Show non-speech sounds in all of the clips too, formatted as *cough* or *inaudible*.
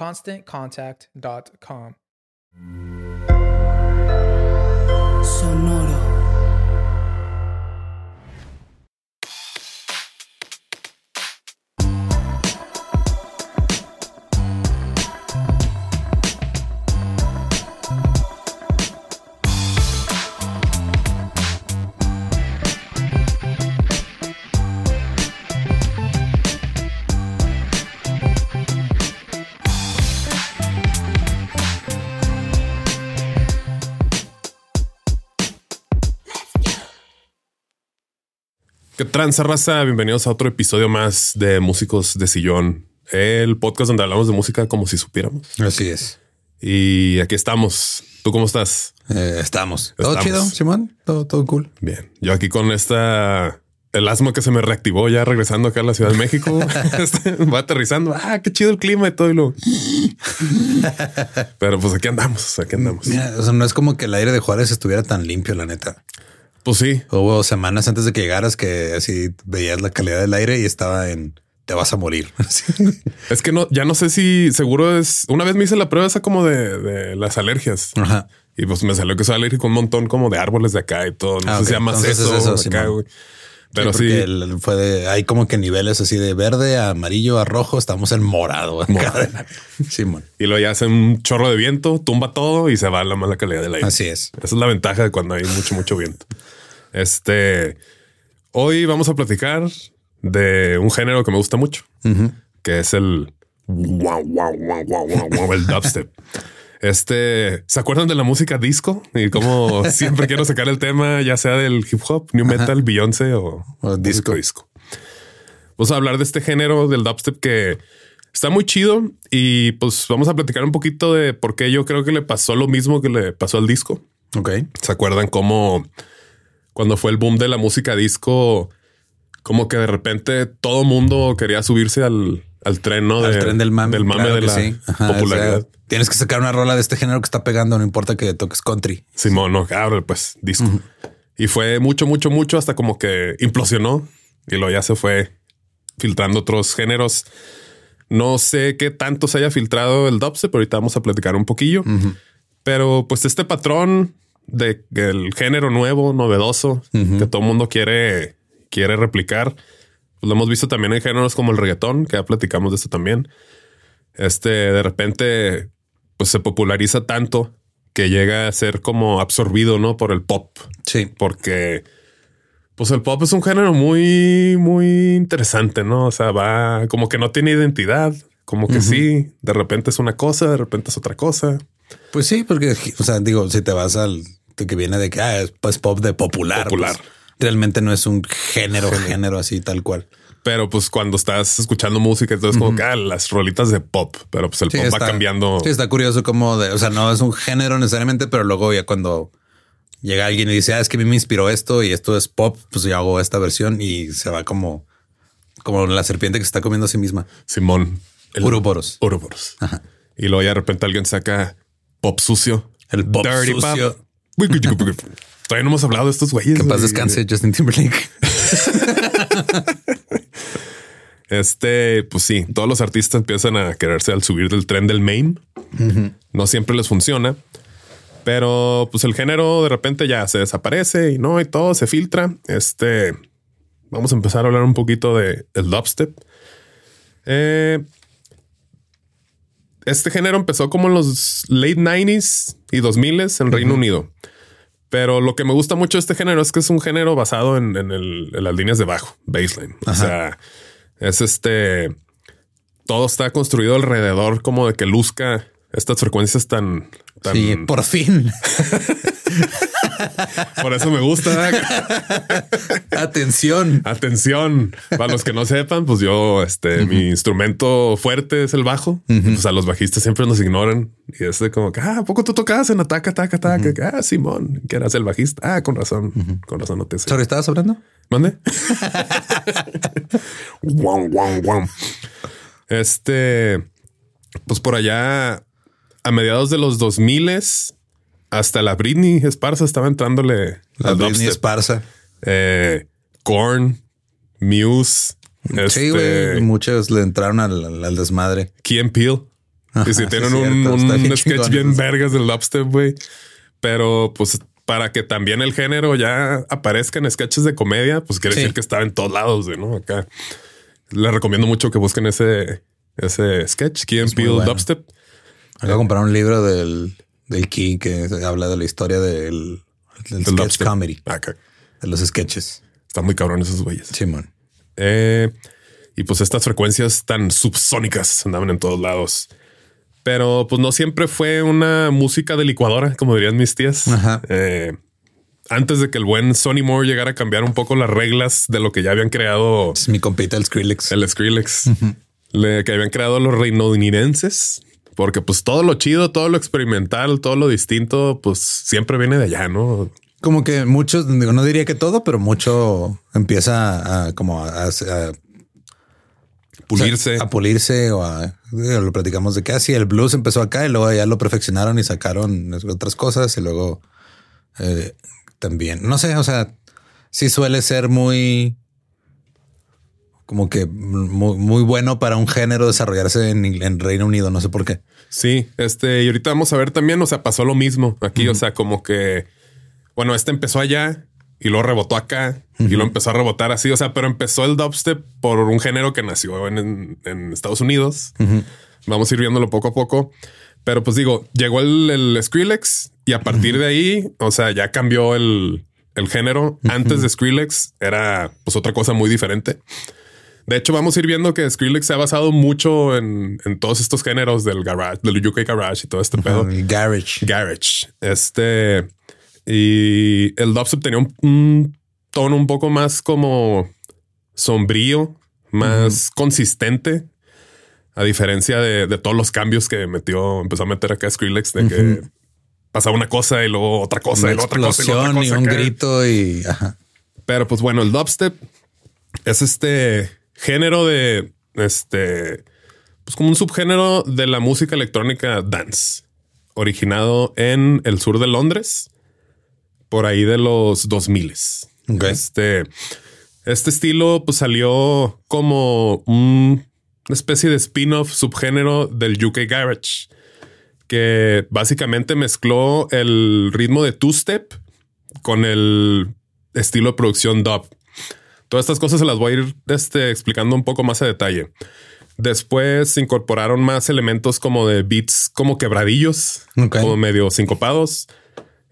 ConstantContact.com. Sonoro. ¿Qué tranza raza? Bienvenidos a otro episodio más de Músicos de Sillón, el podcast donde hablamos de música como si supiéramos. Así es. Y aquí estamos. ¿Tú cómo estás? Eh, estamos. ¿Todo Estamos. chido, Simón? ¿Todo, todo cool? Bien. Yo aquí con esta... El asma que se me reactivó ya regresando acá a la Ciudad de México. *laughs* *laughs* Este, Va aterrizando. Ah, qué chido el clima y todo. Y lo... *laughs* Pero pues aquí andamos, aquí andamos. Mira, o sea, no es como que el aire de Juárez estuviera tan limpio, la neta. Pues sí, Hubo semanas antes de que llegaras que así veías la calidad del aire y estaba en te vas a morir. *laughs* Es que no, ya no sé si seguro es. Una vez me hice la prueba esa como de, de las alergias Ajá. y pues me salió que soy alérgico a un montón como de árboles de acá y todo. No Ah, sé ok. si llamas Entonces eso, es eso, acá. Pero Sí, sí, el- fue de hay como que niveles así de verde a amarillo a rojo. Estamos en morado. Morado. *laughs* Simón. y luego ya hace un chorro de viento, tumba todo y se va la mala calidad del aire. Así es. Esa es la ventaja de cuando hay mucho, mucho viento. Este hoy vamos a platicar de un género que me gusta mucho, que es el wow, wow, wow, wow, wow, wow, el dubstep. *laughs* Este se acuerdan de la música disco y como *laughs* siempre quiero sacar el tema, ya sea del hip hop, new metal, Beyoncé o, O disco. disco. Vamos a hablar de este género del dubstep que está muy chido y pues vamos a platicar un poquito de por qué yo creo que le pasó lo mismo que le pasó al disco. Ok. ¿Se acuerdan cómo cuando fue el boom de la música disco, como que de repente todo mundo quería subirse al, al tren, ¿no? Al De- tren del mame. Del mame claro de la sí. Ajá, popularidad. o sea, tienes que sacar una rola de este género que está pegando, no importa que toques country. Simón, no, claro, pues disco. Y fue mucho, mucho, mucho hasta como que implosionó y luego ya se fue filtrando otros géneros. No sé qué tanto se haya filtrado el dubstep, pero ahorita vamos a platicar un poquillo. Pero pues este patrón de que el género nuevo, novedoso, que todo el mundo quiere, quiere replicar, pues lo hemos visto también en géneros como el reggaetón, que ya platicamos de esto también. Este de repente, pues se populariza tanto que llega a ser como absorbido, ¿no? Por el pop, Sí. porque Pues el pop es un género muy, muy interesante, ¿no? O sea, va como que no tiene identidad, como que sí, de repente es una cosa, de repente es otra cosa. Pues sí, porque, o sea, digo, si te vas al que viene de que ah, es pues, pop de popular, Popular. pues, realmente no es un género, género así tal cual. Pero pues cuando estás escuchando música, entonces como que ah, las rolitas de pop, pero pues el Sí, pop está- va cambiando. Sí, está curioso como de, o sea, no es un género necesariamente, pero luego ya cuando llega alguien y dice, ah, es que a mí me inspiró esto y esto es pop, pues yo hago esta versión y se va como, como la serpiente que se está comiendo a sí misma. Simón. El Uroboros. Uroboros. Y luego ya de repente alguien saca pop sucio. El pop sucio. *laughs* Todavía no hemos hablado de estos güeyes. Que en paz descanse Justin Timberlake. *laughs* Este, pues sí, todos los artistas empiezan a quererse al subir del tren del main. No siempre les funciona, pero pues el género de repente ya se desaparece y no, y todo se filtra. Este, vamos a empezar a hablar un poquito de el dubstep. Eh, este género empezó como en los late 90s y 2000s en Reino Unido. Pero lo que me gusta mucho de este género es que es un género basado en, en el- en las líneas de bajo, baseline. O sea, es este. Todo está construido alrededor como de que luzca estas frecuencias tan. tan Sí, por fin. *laughs* por eso me gusta. *laughs* Atención. Atención. Para los que no sepan, pues yo, este, mi instrumento fuerte es el bajo. Pues a los bajistas siempre nos ignoran. Y es de como que, ah, ¿a poco tú tocabas en ataca, ataca, ataca? Ah, Simón, que eras el bajista. Ah, con razón. Con razón no te sé. Sorry, ¿estabas hablando? ¿Mande? *laughs* Guau, guau, guau. Este, pues por allá a mediados de los 2000 hasta la Britney Esparza estaba entrándole La Britney. Esparza. Eh, Korn, Muse, Sí, este, güey. Muchos le entraron al, desmadre. Key and Peele. y si tienen un, sketch bien vergas del dubstep, güey. Pero pues para que también el género ya aparezca en sketches de comedia, pues quiere Sí. decir que estaba en todos lados, ¿no? Acá. Les recomiendo mucho que busquen ese, ese sketch, Key and bueno. Dubstep. Acabo de comprar un libro del, del Key que habla de la historia del, del sketch dubstep. comedy, Acá. de los sketches. Están muy cabrones esos güeyes. Simón. Eh, y pues estas frecuencias tan subsónicas andaban en todos lados. Pero pues no siempre fue una música de licuadora, como dirían mis tías. Ajá. Eh, antes de que el buen Sonny Moore llegara a cambiar un poco las reglas de lo que ya habían creado Es mi compita el Skrillex. el Skrillex, le- que habían creado los reinoninenses, porque pues todo lo chido, todo lo experimental, todo lo distinto, pues siempre viene de allá, ¿no? Como que muchos, digo, no diría que todo, pero mucho empieza a como a, a- Pulirse. o sea, a pulirse o a digo, lo platicamos de que así el blues empezó acá y luego ya lo perfeccionaron y sacaron otras cosas y luego eh, también no sé, o sea, sí suele ser muy como que muy, muy bueno para un género desarrollarse en, en Reino Unido. No sé por qué. Sí, este, y ahorita vamos a ver también, o sea, pasó lo mismo aquí, o sea, como que, bueno, este empezó allá y luego rebotó acá y lo empezó a rebotar así, o sea, pero empezó el dubstep por un género que nació en, en- en Estados Unidos. Vamos a ir viéndolo poco a poco. Pero pues digo, llegó el, el Skrillex y a partir de ahí, o sea, ya cambió el, el género. Antes de Skrillex era pues otra cosa muy diferente. De hecho, vamos a ir viendo que Skrillex se ha basado mucho en, en todos estos géneros del garage, del UK garage y todo este pedo. Garage. Garage. Este y el dubstep tenía un, un tono un poco más como sombrío, más consistente, a diferencia de, de todos los cambios que metió, empezó a meter acá Skrillex de que pasaba una cosa y luego otra cosa Una y luego otra cosa y luego otra explosión y un acá. grito y ajá. Pero pues bueno, el dubstep es este género de este, pues como un subgénero de la música electrónica dance, originado en el sur de Londres, por ahí de los 2000. Ok. Este, este estilo pues salió como un- una especie de spin-off subgénero del UK Garage, que básicamente mezcló el ritmo de two-step con el estilo de producción dub. Todas estas cosas se las voy a ir este, explicando un poco más a detalle. Después se incorporaron más elementos como de beats como quebradillos, como medio sincopados,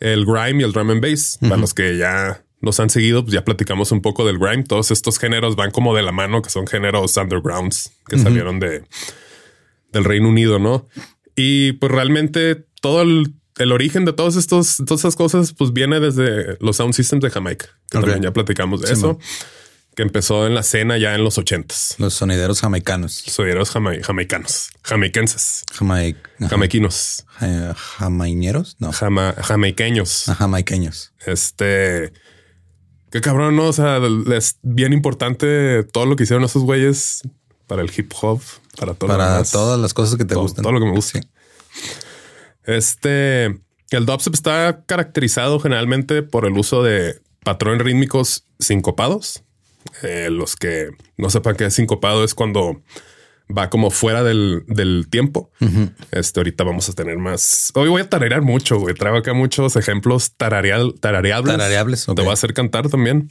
el grime y el drum and bass, para los que ya nos han seguido, pues ya platicamos un poco del grime. Todos estos géneros van como de la mano, que son géneros undergrounds que salieron de del Reino Unido, ¿no? Y pues realmente todo el, el origen de todos estos, todas esas cosas, pues viene desde los sound systems de Jamaica, que también ya platicamos de Sí, eso, man. Que empezó en la escena ya en los ochentas. Los sonideros jamaicanos. Sonideros jama- jamaicanos, jamaiquenses, Jamai... ajá. jamaiquinos, Ja-? No. jama- jamaiqueños. Ah, jamaiqueños. Este. Qué cabrón, ¿no? O sea, es bien importante todo lo que hicieron esos güeyes para el hip hop, para todo Para demás. todas las cosas que te todo, gustan. todo lo que me gusta. Sí. Este, el dubstep está caracterizado generalmente por el uso de patrones rítmicos sincopados. Eh, los que no sepan qué es sincopado es cuando va como fuera del, del tiempo. Este, ahorita vamos a tener más. Hoy voy a tararear mucho, güey. Traigo acá muchos ejemplos tarareal, tarareables. Te voy a hacer cantar también.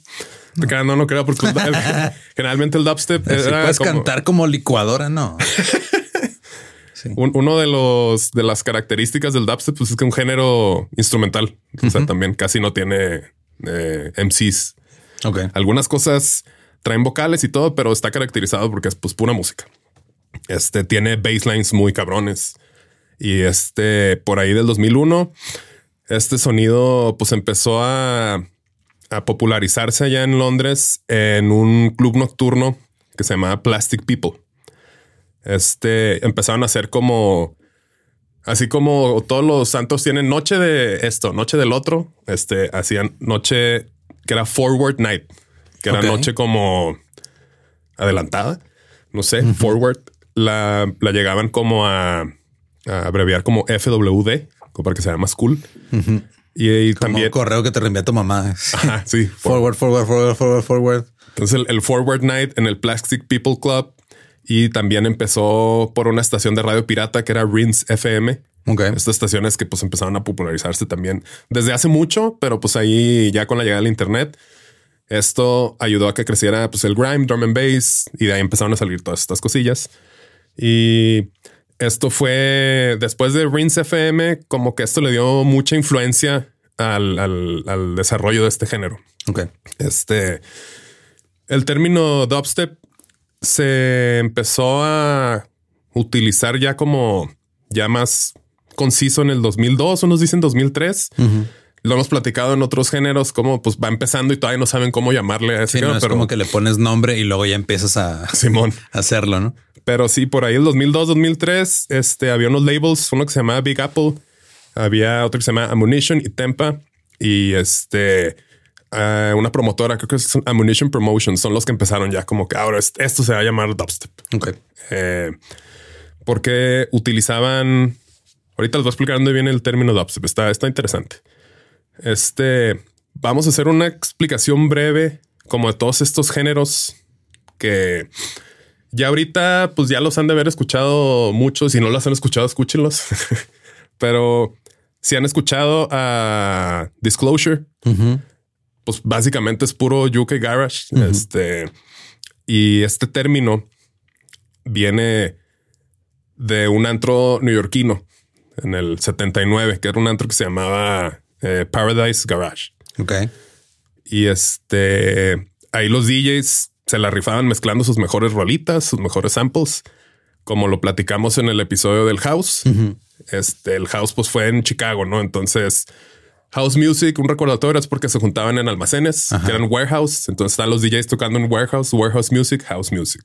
No, no, no creo, porque el- *laughs* generalmente el dubstep Si era puedes como- cantar como licuadora, no. *laughs* Un- uno de los de las características del dubstep pues, es que es un género instrumental. O sea, también casi no tiene eh, MCs. Algunas cosas traen vocales y todo, pero está caracterizado porque es pues pura música. Este tiene basslines muy cabrones. Y este por ahí del 2001, este sonido pues empezó a, a popularizarse allá en Londres en un club nocturno que se llamaba Plastic People. Este empezaron a hacer como así como todos los santos tienen noche de esto, noche del otro. Este hacían noche que era forward night, que era noche como adelantada. No sé, forward la, la llegaban como a, a abreviar como FWD, como para que sea más cool. Y, y Como también, un correo que te reenvía tu mamá. Ajá, sí, *laughs* Forward, forward, forward, forward, forward. Entonces el, el Forward Night en el Plastic People Club y también empezó por una estación de radio pirata que era Rinse FM. Estas estaciones que pues empezaron a popularizarse también desde hace mucho, pero pues ahí ya con la llegada del internet, esto ayudó a que creciera pues el grime, drum and bass y de ahí empezaron a salir todas estas cosillas. Y esto fue después de Rinse FM, como que esto le dio mucha influencia al, al- al desarrollo de este género. Ok. Este, el término dubstep se empezó a utilizar ya como ya más conciso en el 2002, unos dicen 2003. Lo hemos platicado en otros géneros, como pues va empezando y todavía no saben cómo llamarle a ese Sí, no, género, es pero como que le pones nombre y luego ya empiezas a, Simón. a *laughs* hacerlo, ¿no? Pero sí, por ahí el 2002, 2003, este, había unos labels, uno que se llamaba Big Apple, había otro que se llama Ammunition y Tempa, y este, ah, una promotora, creo que es Ammunition Promotion, son los que empezaron ya como que ahora es- esto se va a llamar dubstep. Ok. Eh, porque utilizaban, ahorita les voy a explicar dónde viene el término está, está interesante. Este, vamos a hacer una explicación breve como de todos estos géneros que ya ahorita pues ya los han de haber escuchado muchos, si no los han escuchado, escúchenlos. *laughs* Pero si han escuchado a Disclosure, pues básicamente es puro UK Garage. Este y este término viene de un antro neoyorquino en el 79, que era un antro que se llamaba eh, Paradise Garage. Ok. Y este ahí los DJs se la rifaban mezclando sus mejores rolitas, sus mejores samples, como lo platicamos en el episodio del House. Este el House pues fue en Chicago, ¿no? Entonces House Music, un recordatorio es porque se juntaban en almacenes, que eran warehouse. Entonces están los DJs tocando en warehouse, warehouse music, house music.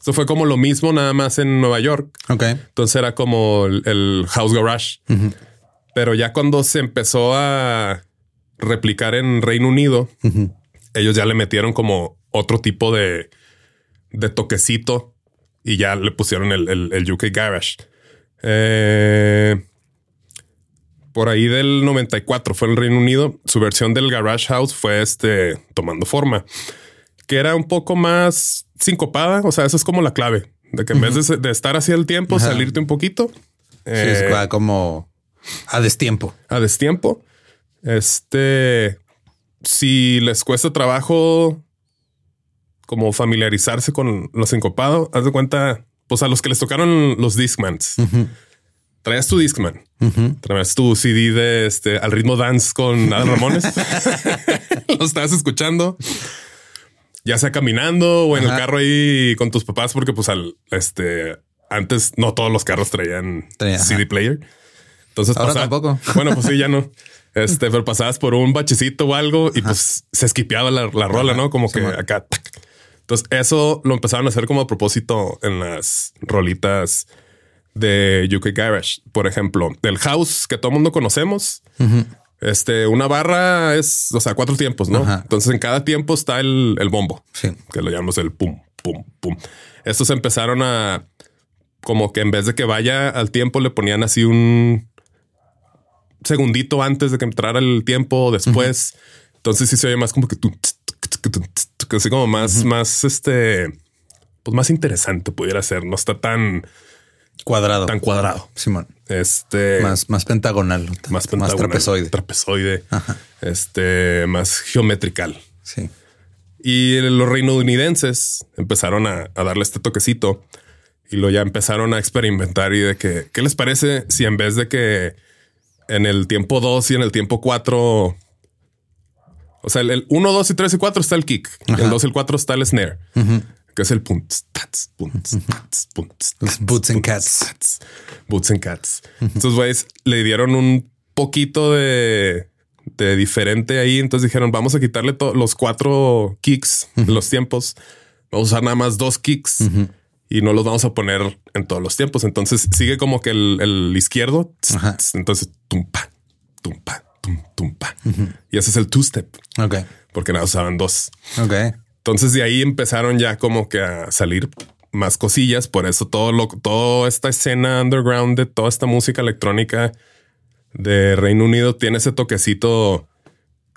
Esto fue como lo mismo, nada más en Nueva York. Ok. Entonces era como el, el House Garage. Pero ya cuando se empezó a replicar en Reino Unido, ellos ya le metieron como otro tipo de, de toquecito y ya le pusieron el, el- el UK Garage. Eh, por ahí del 94 fue en el Reino Unido. Su versión del Garage House fue este tomando forma, que era un poco más sincopada. O sea, eso es como la clave de que en vez de, de estar así el tiempo, Ajá. salirte un poquito. Sí, es eh, como a destiempo. a destiempo. Este, si les cuesta trabajo como familiarizarse con lo sincopado, haz de cuenta, pues a los que les tocaron los Discmans. Traías tu Discman, traías tu CD de este al ritmo dance con Adal Ramones. *laughs* *laughs* lo estabas escuchando, ya sea caminando o en el carro ahí con tus papás, porque pues al este antes no todos los carros traían Traía. CD player. Entonces Ahora pasaba- tampoco. *laughs* Bueno, pues sí, ya no. *laughs* Este, pero pasabas por un bachecito o algo y pues se esquipeaba la, la rola, ¿no? Como que acá. tac. Entonces, eso lo empezaron a hacer como a propósito en las rolitas de UK Garage. Por ejemplo, del house que todo el mundo conocemos. Este, una barra es, o sea, cuatro tiempos, ¿no? Ajá. Entonces, en cada tiempo está el, el bombo Sí. que lo llamamos el pum, pum, pum. Estos empezaron a como que en vez de que vaya al tiempo, le ponían así un segundito antes de que entrara el tiempo o después. Entonces sí se oye más como que tú, que así como más, más este, pues más interesante pudiera ser. No está tan, Cuadrado. tan cuadrado. Simón. Este Más, más pentagonal. más, pentagonal, trapezoide. trapezoide, este más geometrical. Sí. Y los reinounidenses empezaron a, a darle este toquecito y lo ya empezaron a experimentar y de que, ¿qué les parece si en vez de que en el tiempo 2 y en el tiempo 4, o sea, el 1, 2 y 3 y 4 está el kick, Ajá. el 2 y el 4 está el snare, que es el punt, tats, punt, tats, punt, Los boots and cats. tats, Boots and cats. Estos güeyes le dieron un poquito de, de diferente ahí. Entonces dijeron, vamos a quitarle los cuatro kicks de los tiempos. Vamos a usar nada más dos kicks y no los vamos a poner en todos los tiempos. Entonces sigue como que el, el izquierdo. Entonces tumpa, tumpa, tum, tumpa. Y ese es el two step Ok. porque nada usaban dos. Ok. Entonces de ahí empezaron ya como que a salir más cosillas. Por eso todo lo, toda esta escena underground de toda esta música electrónica de Reino Unido tiene ese toquecito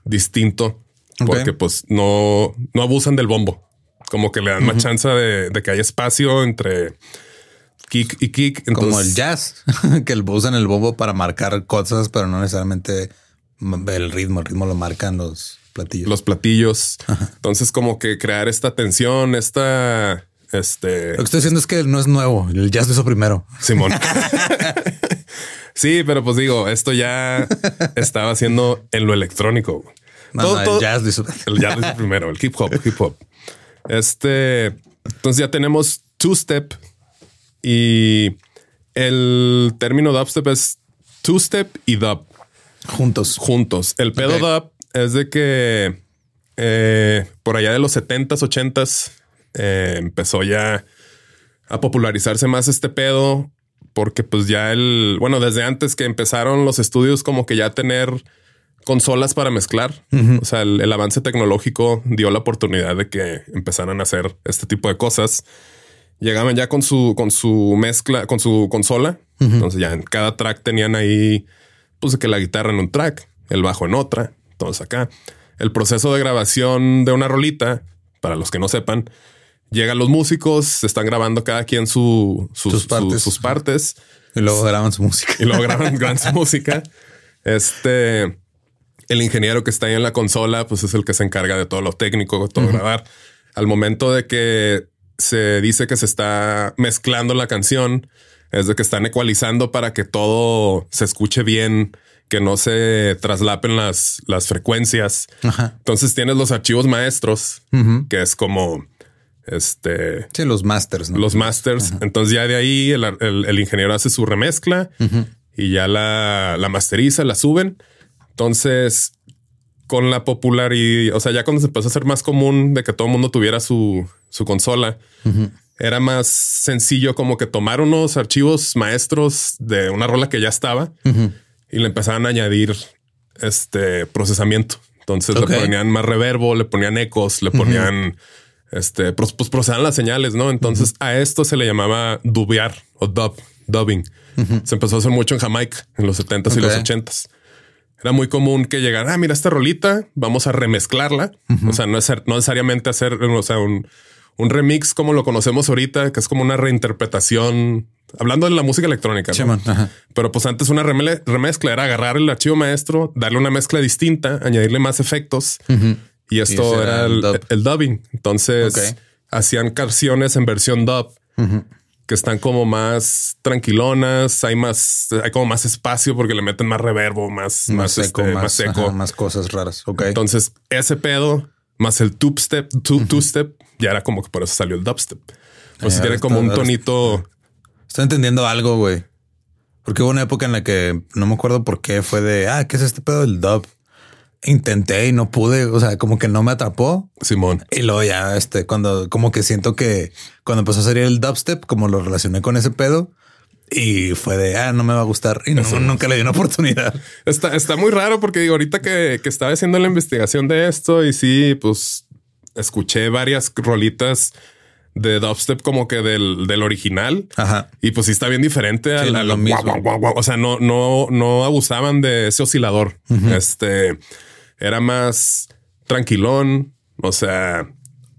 distinto porque pues no, no abusan del bombo. Como que le dan más chance de, de que haya espacio entre kick y kick. Como el jazz, *laughs* que el- usan el bombo para marcar cosas, pero no necesariamente el ritmo. El ritmo lo marcan los platillos. los platillos. Entonces como que crear esta tensión, esta... Este... Lo que estoy diciendo es que no es nuevo. El jazz lo hizo primero. Simón. *laughs* *laughs* sí, pero pues digo, esto ya estaba haciendo en lo electrónico. No, Todo- no, todo- el jazz lo hizo. *laughs* el jazz lo hizo primero, el hip hop, hip hop. Este, entonces ya tenemos two step y el término dubstep es two step y dub juntos. juntos. El pedo dub es de que eh, por allá de los 70s, 80s eh, empezó ya a popularizarse más este pedo porque pues ya el, bueno, desde antes que empezaron los estudios como que ya tener consolas para mezclar. O sea, el, el avance tecnológico dio la oportunidad de que empezaran a hacer este tipo de cosas. Llegaban ya con su, con su mezcla, con su consola. Entonces ya en cada track tenían ahí, pues que la guitarra en un track, el bajo en otra, todos acá. El proceso de grabación de una rolita, para los que no sepan, llegan los músicos, están grabando cada quien su, sus, Sus partes. sus partes Y luego graban su música. y luego graban su música. Este, el ingeniero que está ahí en la consola, pues es el que se encarga de todo lo técnico, todo grabar. Al momento de que se dice que se está mezclando la canción, es de que están ecualizando para que todo se escuche bien, que no se traslapen las, las frecuencias. Ajá. Entonces tienes los archivos maestros, que es como este Sí, los masters. ¿no? los masters. Entonces ya de ahí el, el- el ingeniero hace su remezcla y ya la, la masteriza, la suben. Entonces, con la popularidad, o sea, ya cuando se empezó a hacer más común de que todo el mundo tuviera su, su consola, era más sencillo como que tomar unos archivos maestros de una rola que ya estaba y le empezaban a añadir este procesamiento. Entonces le ponían más reverbo, le ponían ecos, le ponían este, pues, pues procesan las señales, ¿no? Entonces a esto se le llamaba dubear o dub, dubbing. Se empezó a hacer mucho en Jamaica en los 70s y los Ok. 80s. Era muy común que llegara, ah, mira esta rolita, vamos a remezclarla. O sea, no, es, no necesariamente hacer, o sea, un, un remix como lo conocemos ahorita, que es como una reinterpretación, hablando de la música electrónica. Pero pues antes una remezcla era agarrar el archivo maestro, darle una mezcla distinta, añadirle más efectos. Y esto era era el el, dub. el dubbing. Entonces hacían canciones en versión dub que están como más tranquilonas, hay más, hay como más espacio porque le meten más reverbo, más, más, seco, este, más, seco. ajá, más cosas raras. Entonces, ese pedo más el two step, two, step, ya era como que por eso salió el dubstep. O si Eh, tiene como un tonito. Estoy entendiendo algo, güey. Porque hubo una época en la que no me acuerdo por qué fue de, ah, ¿qué es este pedo del dub? Intenté y no pude, o sea, como que no me atrapó. Simón. Y luego ya, este, cuando, como que siento que cuando empezó a salir el dubstep, como lo relacioné con ese pedo y fue de, ah, no me va a gustar. Y no, nunca le di una oportunidad. Está, está muy raro porque digo, ahorita que, que estaba haciendo la investigación de esto y sí, pues escuché varias rolitas de dubstep como que del, del original. Ajá. Y pues sí está bien diferente Sí, no es lo mismo. guau, guau, guau. O sea, no, no, no abusaban de ese oscilador. Este era más tranquilón. O sea,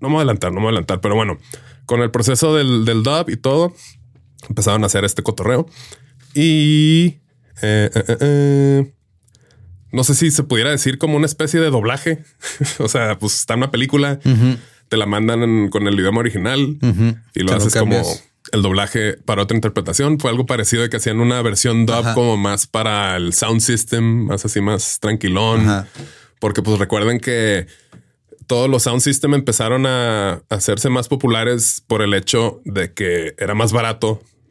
no me voy a adelantar, no me voy a adelantar, pero bueno, con el proceso del, del dub y todo, empezaron a hacer este cotorreo. Y eh, eh, eh, no sé si se pudiera decir como una especie de doblaje. *laughs* o sea, pues está una película, te la mandan en- con el idioma original y lo haces como el doblaje para otra interpretación. Fue algo parecido de que hacían una versión dub Ajá. como más para el sound system, más así, más tranquilón. Ajá. Porque pues recuerden que todos los sound system empezaron a hacerse más populares por el hecho de que era más barato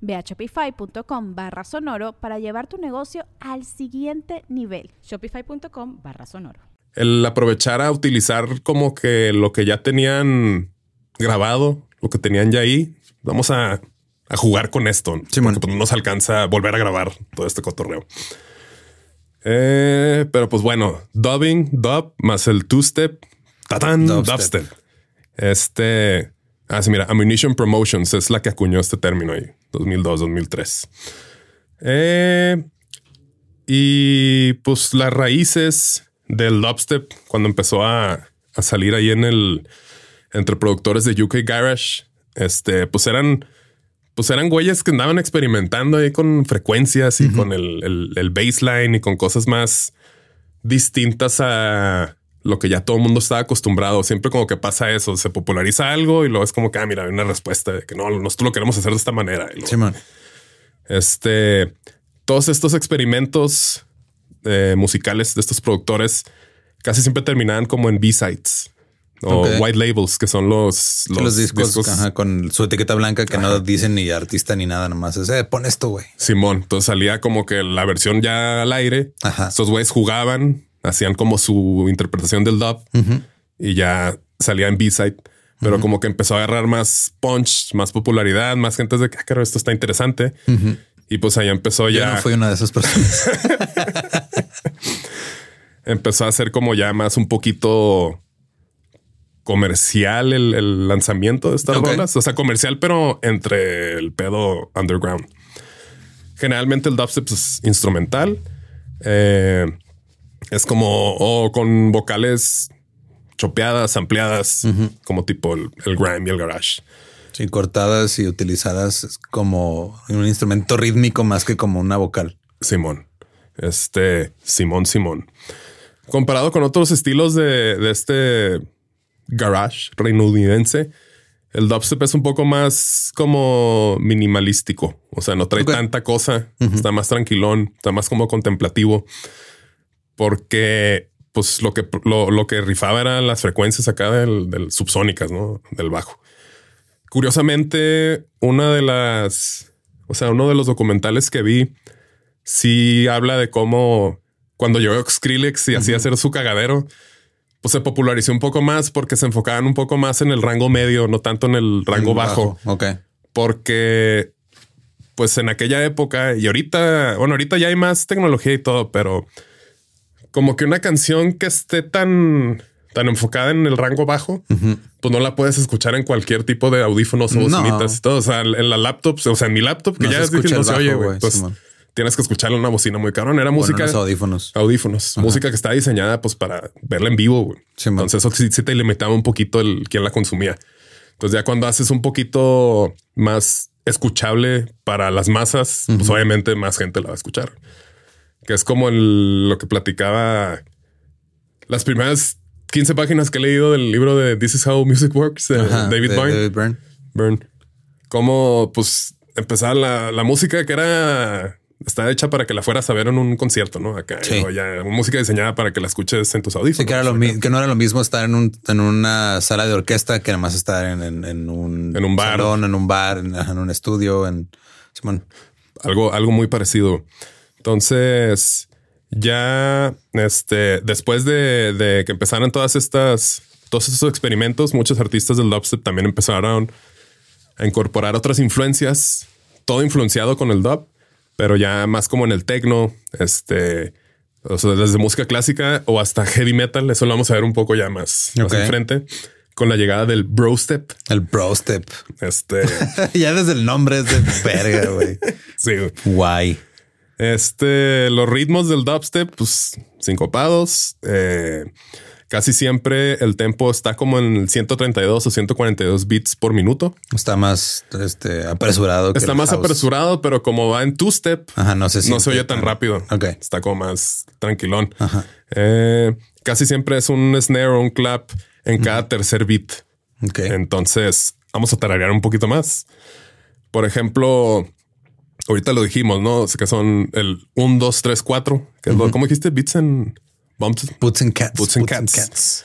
Ve a shopify.com barra sonoro para llevar tu negocio al siguiente nivel. Shopify.com barra sonoro. el aprovechar a utilizar como que lo que ya tenían grabado, lo que tenían ya ahí, vamos a, a jugar con esto. Porque pues, no nos alcanza a volver a grabar todo este cotorreo. Eh, pero pues bueno, dubbing, dub más el two-step, tatán, Dubstep. dubstep. Este, ah, sí, mira, Ammunition Promotions es la que acuñó este término ahí, 2002, 2003. Eh, y pues las raíces del dubstep, cuando empezó a, a salir ahí en el entre productores de UK Garage, este, pues eran, pues eran güeyes que andaban experimentando ahí con frecuencias y con el, el, el baseline y con cosas más distintas a lo que ya todo el mundo estaba acostumbrado. Siempre como que pasa eso, se populariza algo y luego es como que, ah, mira, hay una respuesta de que no, nosotros lo queremos hacer de esta manera. Luego- Simón. este, todos estos experimentos eh, musicales de estos productores casi siempre terminaban como en B-sides o Ok. white labels, que son los, Los, los, discos, ajá, con su etiqueta blanca que no dicen ni artista ni nada, nomás es, eh, pon esto, güey. Simón. Entonces salía como que la versión ya al aire. Ajá. Estos güeyes jugaban, hacían como su interpretación del dub y ya salía en B-side. Pero como que empezó a agarrar más punch, más popularidad, más gente de que, ah, claro, esto está interesante. Y pues ahí empezó Yo ya. no fui una de esas personas. *laughs* empezó a ser como ya más un poquito comercial el, el lanzamiento de estas Ok. rolas. O sea, comercial, pero entre el pedo underground. Generalmente el dubstep es instrumental. Eh, es como con vocales chopeadas, ampliadas, como tipo el, el grime y el garage. sí, cortadas y utilizadas como un instrumento rítmico más que como una vocal. Simón. Este Simón Simón. Comparado con otros estilos de, de este garage reinodense, el dubstep es un poco más como minimalístico. O sea, no trae tanta cosa, está más tranquilón, está más como contemplativo. Porque pues lo que, lo, lo que rifaba eran las frecuencias acá del, del subsónicas, ¿no? Del bajo. Curiosamente, una de las O sea, uno de los documentales que vi sí habla de cómo cuando llegó Skrillex y hacía hacer su cagadero, pues se popularizó un poco más porque se enfocaban un poco más en el rango medio, no tanto en el rango bajo. Ok. Porque, pues en aquella época y ahorita, bueno, ahorita ya hay más tecnología y todo, pero como que una canción que esté tan, tan enfocada en el rango bajo, pues no la puedes escuchar en cualquier tipo de audífonos o No. bocinitas y todo. O sea, en la laptop, o sea, en mi laptop, que No ya se es escucha no se bajo, oye, güey. Pues tienes que escucharla en una bocina muy cabrón. Era Bueno, música. los audífonos. Audífonos, música que está diseñada pues para verla en vivo. güey. Sí. Entonces eso sí, sí te limitaba un poquito el quién la consumía. Entonces ya cuando haces un poquito más escuchable para las masas, pues obviamente más gente la va a escuchar. Que es como el- lo que platicaba las primeras 15 páginas que he leído del libro de This is How Music Works de Ajá, David de Byrne. David Byrne. Byrne. Cómo pues empezar la, la música que era está hecha para que la fueras a ver en un concierto, ¿no? Acá Sí. ya música diseñada para que la escuches en tus audífonos. Sí, que, era lo mi- que no era lo mismo estar en, un, en una sala de orquesta que nada más estar en, en, en un, En un bar. salón, en un bar, en, en un estudio, en Simón. algo, algo muy parecido. Entonces, ya este, después de, de que empezaran todas estas, todos estos experimentos, muchos artistas del dubstep también empezaron a incorporar otras influencias, todo influenciado con el dub, pero ya más como en el techno, este, o sea, desde música clásica o hasta heavy metal. Eso lo vamos a ver un poco ya más, más enfrente con la llegada del bro step. El bro step. Este, *laughs* ya desde el nombre es de verga, güey. *laughs* sí. Guay. Este, los ritmos del dubstep, pues sincopados. eh, casi siempre el tempo está como en el 132 o 142 beats por minuto. Está más este, apresurado. que Está más house. apresurado, pero como va en two step, Ajá, no se no se oye tan rápido. Ok. Está como más tranquilón. Ajá. Eh, casi siempre es un snare o un clap en cada tercer beat. Ok. Entonces vamos a tararear un poquito más. Por ejemplo, ahorita lo dijimos, ¿no? Que son el 1, 2, 3, 4. Que es lo, ¿Cómo dijiste? Beats en bumps. Boots and cats. Boots and cats.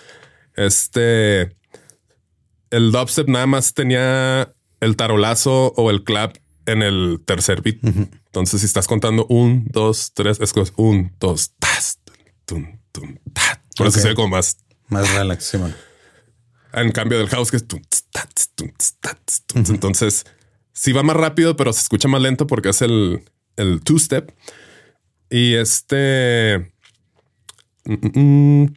Este, el dubstep nada más tenía el tarolazo o el clap en el tercer beat. Entonces, si estás contando un, dos, tres, es que es un, dos, tas, tum, tum, ta. Por eso Ok. se ve como más. Más relax, Simón. En cambio del house que es tum, tss, ta, tss, tum, tss, ta, tss, tum, tss. entonces sí va más rápido, pero se escucha más lento porque es el, el two step. Y este mm, mm, mm,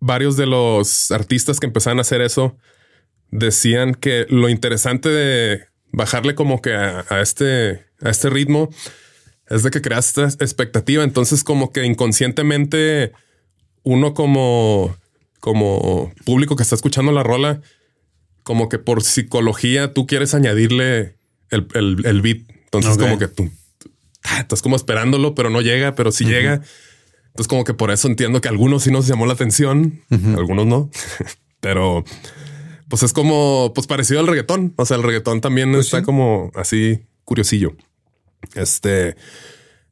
varios de los artistas que empezaron a hacer eso decían que lo interesante de bajarle como que a, a este, a este ritmo es de que creas esta expectativa. Entonces, como que inconscientemente uno como, como público que está escuchando la rola, como que por psicología tú quieres añadirle el, el- el beat. Entonces, como que tú ah, estás como esperándolo, pero no llega, pero sí llega. Entonces, como que por eso entiendo que algunos sí nos llamó la atención, algunos no, *laughs* pero pues es como pues parecido al reggaetón. O sea, el reggaetón también Pues está sí. como así curiosillo. Este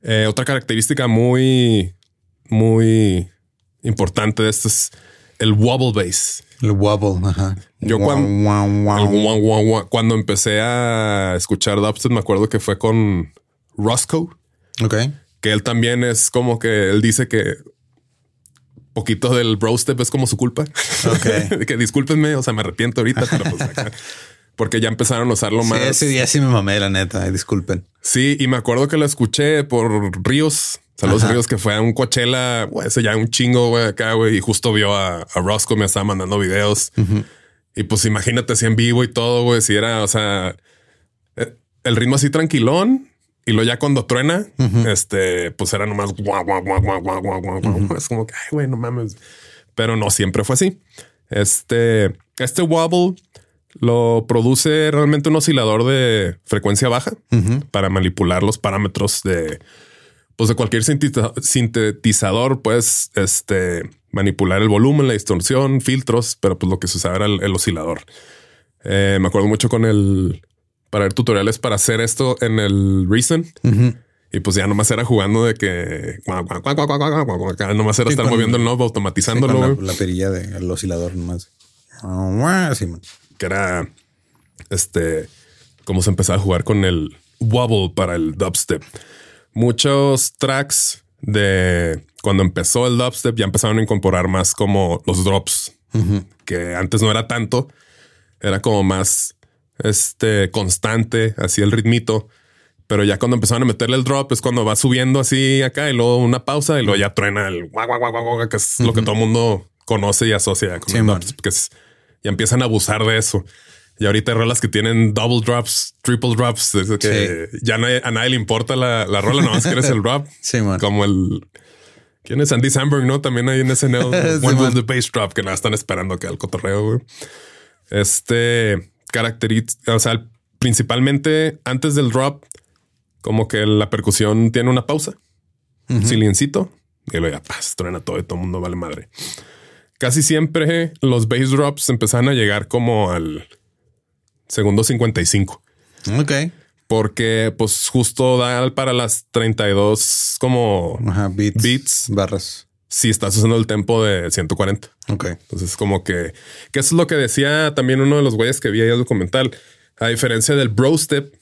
eh, otra característica muy, muy importante de esto es el wobble bass. El wobble. Ajá. Yo Guau, cuan- guau, guau. El guau, guau, guau. Cuando empecé a escuchar dubstep, me acuerdo que fue con Roscoe, Ok. que él también es como que él dice que poquito del bro step es como su culpa. Ok. *laughs* que discúlpenme, o sea, me arrepiento ahorita, pero pues acá, porque ya empezaron a usarlo Sí, más. ese día sí me mamé, la neta. Disculpen. Sí, y me acuerdo que lo escuché por Ríos. Saludos. Ríos, que fue a un Coachella, güey, ese ya un chingo, güey, acá, güey, y justo vio a, a Roscoe, me estaba mandando videos. Y pues imagínate si en vivo y todo, güey, si era, o sea, eh, el ritmo así tranquilón. Y luego ya cuando truena, este, pues era nomás guau, guau, guau, guau, guau, guau, guau, guau. Es como que, ay, güey, no mames. Pero no siempre fue así. Este, este wobble lo produce realmente un oscilador de frecuencia baja para manipular los parámetros de, pues de cualquier sintetiza- sintetizador. Puedes este, manipular el volumen, la distorsión, filtros, pero pues lo que se usaba era el, oscilador. Eh, me acuerdo mucho con el para ver tutoriales para hacer esto en el Reason. Y pues ya nomás era jugando de que nomás era estar moviendo el knob, automatizándolo. La, perilla del oscilador nomás. Sí, que era este cómo se empezaba a jugar con el wobble para el dubstep. Muchos tracks de cuando empezó el dubstep ya empezaron a incorporar más como los drops, que antes no era tanto, era como más este constante, así el ritmito. Pero ya cuando empezaron a meterle el drop es cuando va subiendo así acá y luego una pausa y luego ya truena el guau, guau, guau, guau, que es lo que todo el mundo conoce y asocia con Sí, el dubstep, que es- ya empiezan a abusar de eso. Y ahorita hay rolas que tienen double drops, triple drops, es que ya nadie- a nadie le importa la, la rola, nomás quieres el drop. Sí, man. Como el... ¿Quién es? Andy Samberg, ¿no? También hay en SNL. *laughs* Sí, When will the bass drop? Que nada, están esperando que al cotorreo, güey. Este caracteriza, o sea, principalmente antes del drop, como que la percusión tiene una pausa, silencito, y luego ya paz, truena todo y todo el mundo vale madre. Casi siempre los bass drops empezaban a llegar como al segundo 55, Ok. Porque pues justo da para las 32 como Ajá. Beats. Beats. Barras. si estás usando el tempo de 140. Ok. Entonces, como que, que eso es lo que decía también uno de los güeyes que vi ahí el documental. A diferencia del bro step,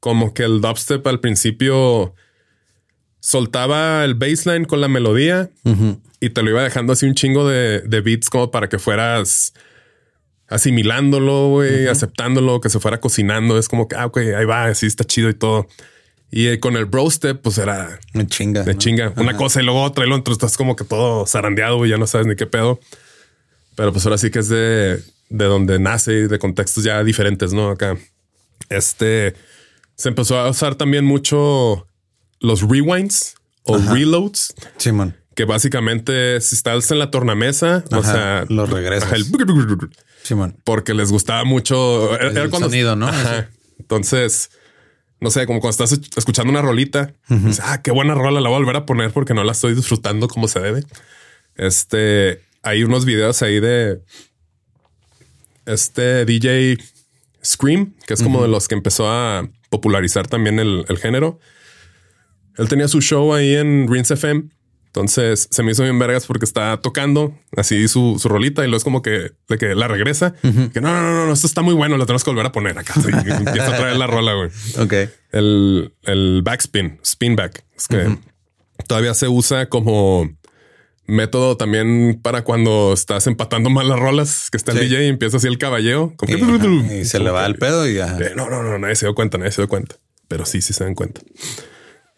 como que el dubstep al principio soltaba el baseline con la melodía y te lo iba dejando así un chingo de, de beats como para que fueras asimilándolo, güey, aceptándolo, que se fuera cocinando. Es como que, ah, ok, ahí va, así está chido y todo. Y eh, con el bro step, pues era Me chinga. de ¿no? chinga. Una cosa y luego otra y luego otro. Estás como que todo zarandeado, güey. Ya no sabes ni qué pedo. Pero pues ahora sí que es de, de donde nace y de contextos ya diferentes, ¿no? Acá. Este se empezó a usar también mucho los rewinds o reloads, Simón. que básicamente si estás en la tornamesa, o sea, los regresas. el Simón. porque les gustaba mucho era, era El cuando sonido, ¿no? Ajá. Entonces, no sé, como cuando estás escuchando una rolita, dices, ah, qué buena rola, la voy a volver a poner porque no la estoy disfrutando como se debe. Este, hay unos videos ahí de este DJ Scream, que es como de los que empezó a popularizar también el, el género. Él tenía su show ahí en Rinse FM. Entonces se me hizo bien vergas porque está tocando así su, su rolita y luego es como que, de que la regresa. Que no, no, no, no, esto está muy bueno, lo tenemos que volver a poner acá. Y empieza a traer la rola, güey. Ok. El, el backspin, spin back. Es que todavía se usa como método también para cuando estás empatando mal las rolas, que está el Sí. DJ y empieza así el caballeo. Como Y, *laughs* se le va el pedo y ya. eh, no, no, no, nadie se dio cuenta, nadie se dio cuenta. Pero sí, sí se dan cuenta.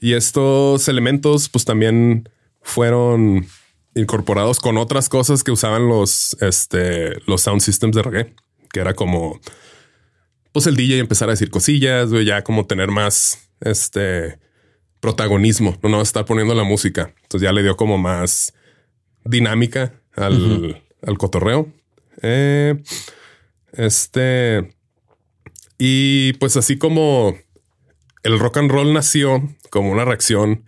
Y estos elementos, pues también fueron incorporados con otras cosas que usaban los, este, los sound systems de reggae, que era como, pues el DJ empezar a decir cosillas, ya como tener más, este, protagonismo, no, no estar poniendo la música. Entonces ya le dio como más dinámica al, al cotorreo. Eh, este, y pues así como el rock and roll nació como una reacción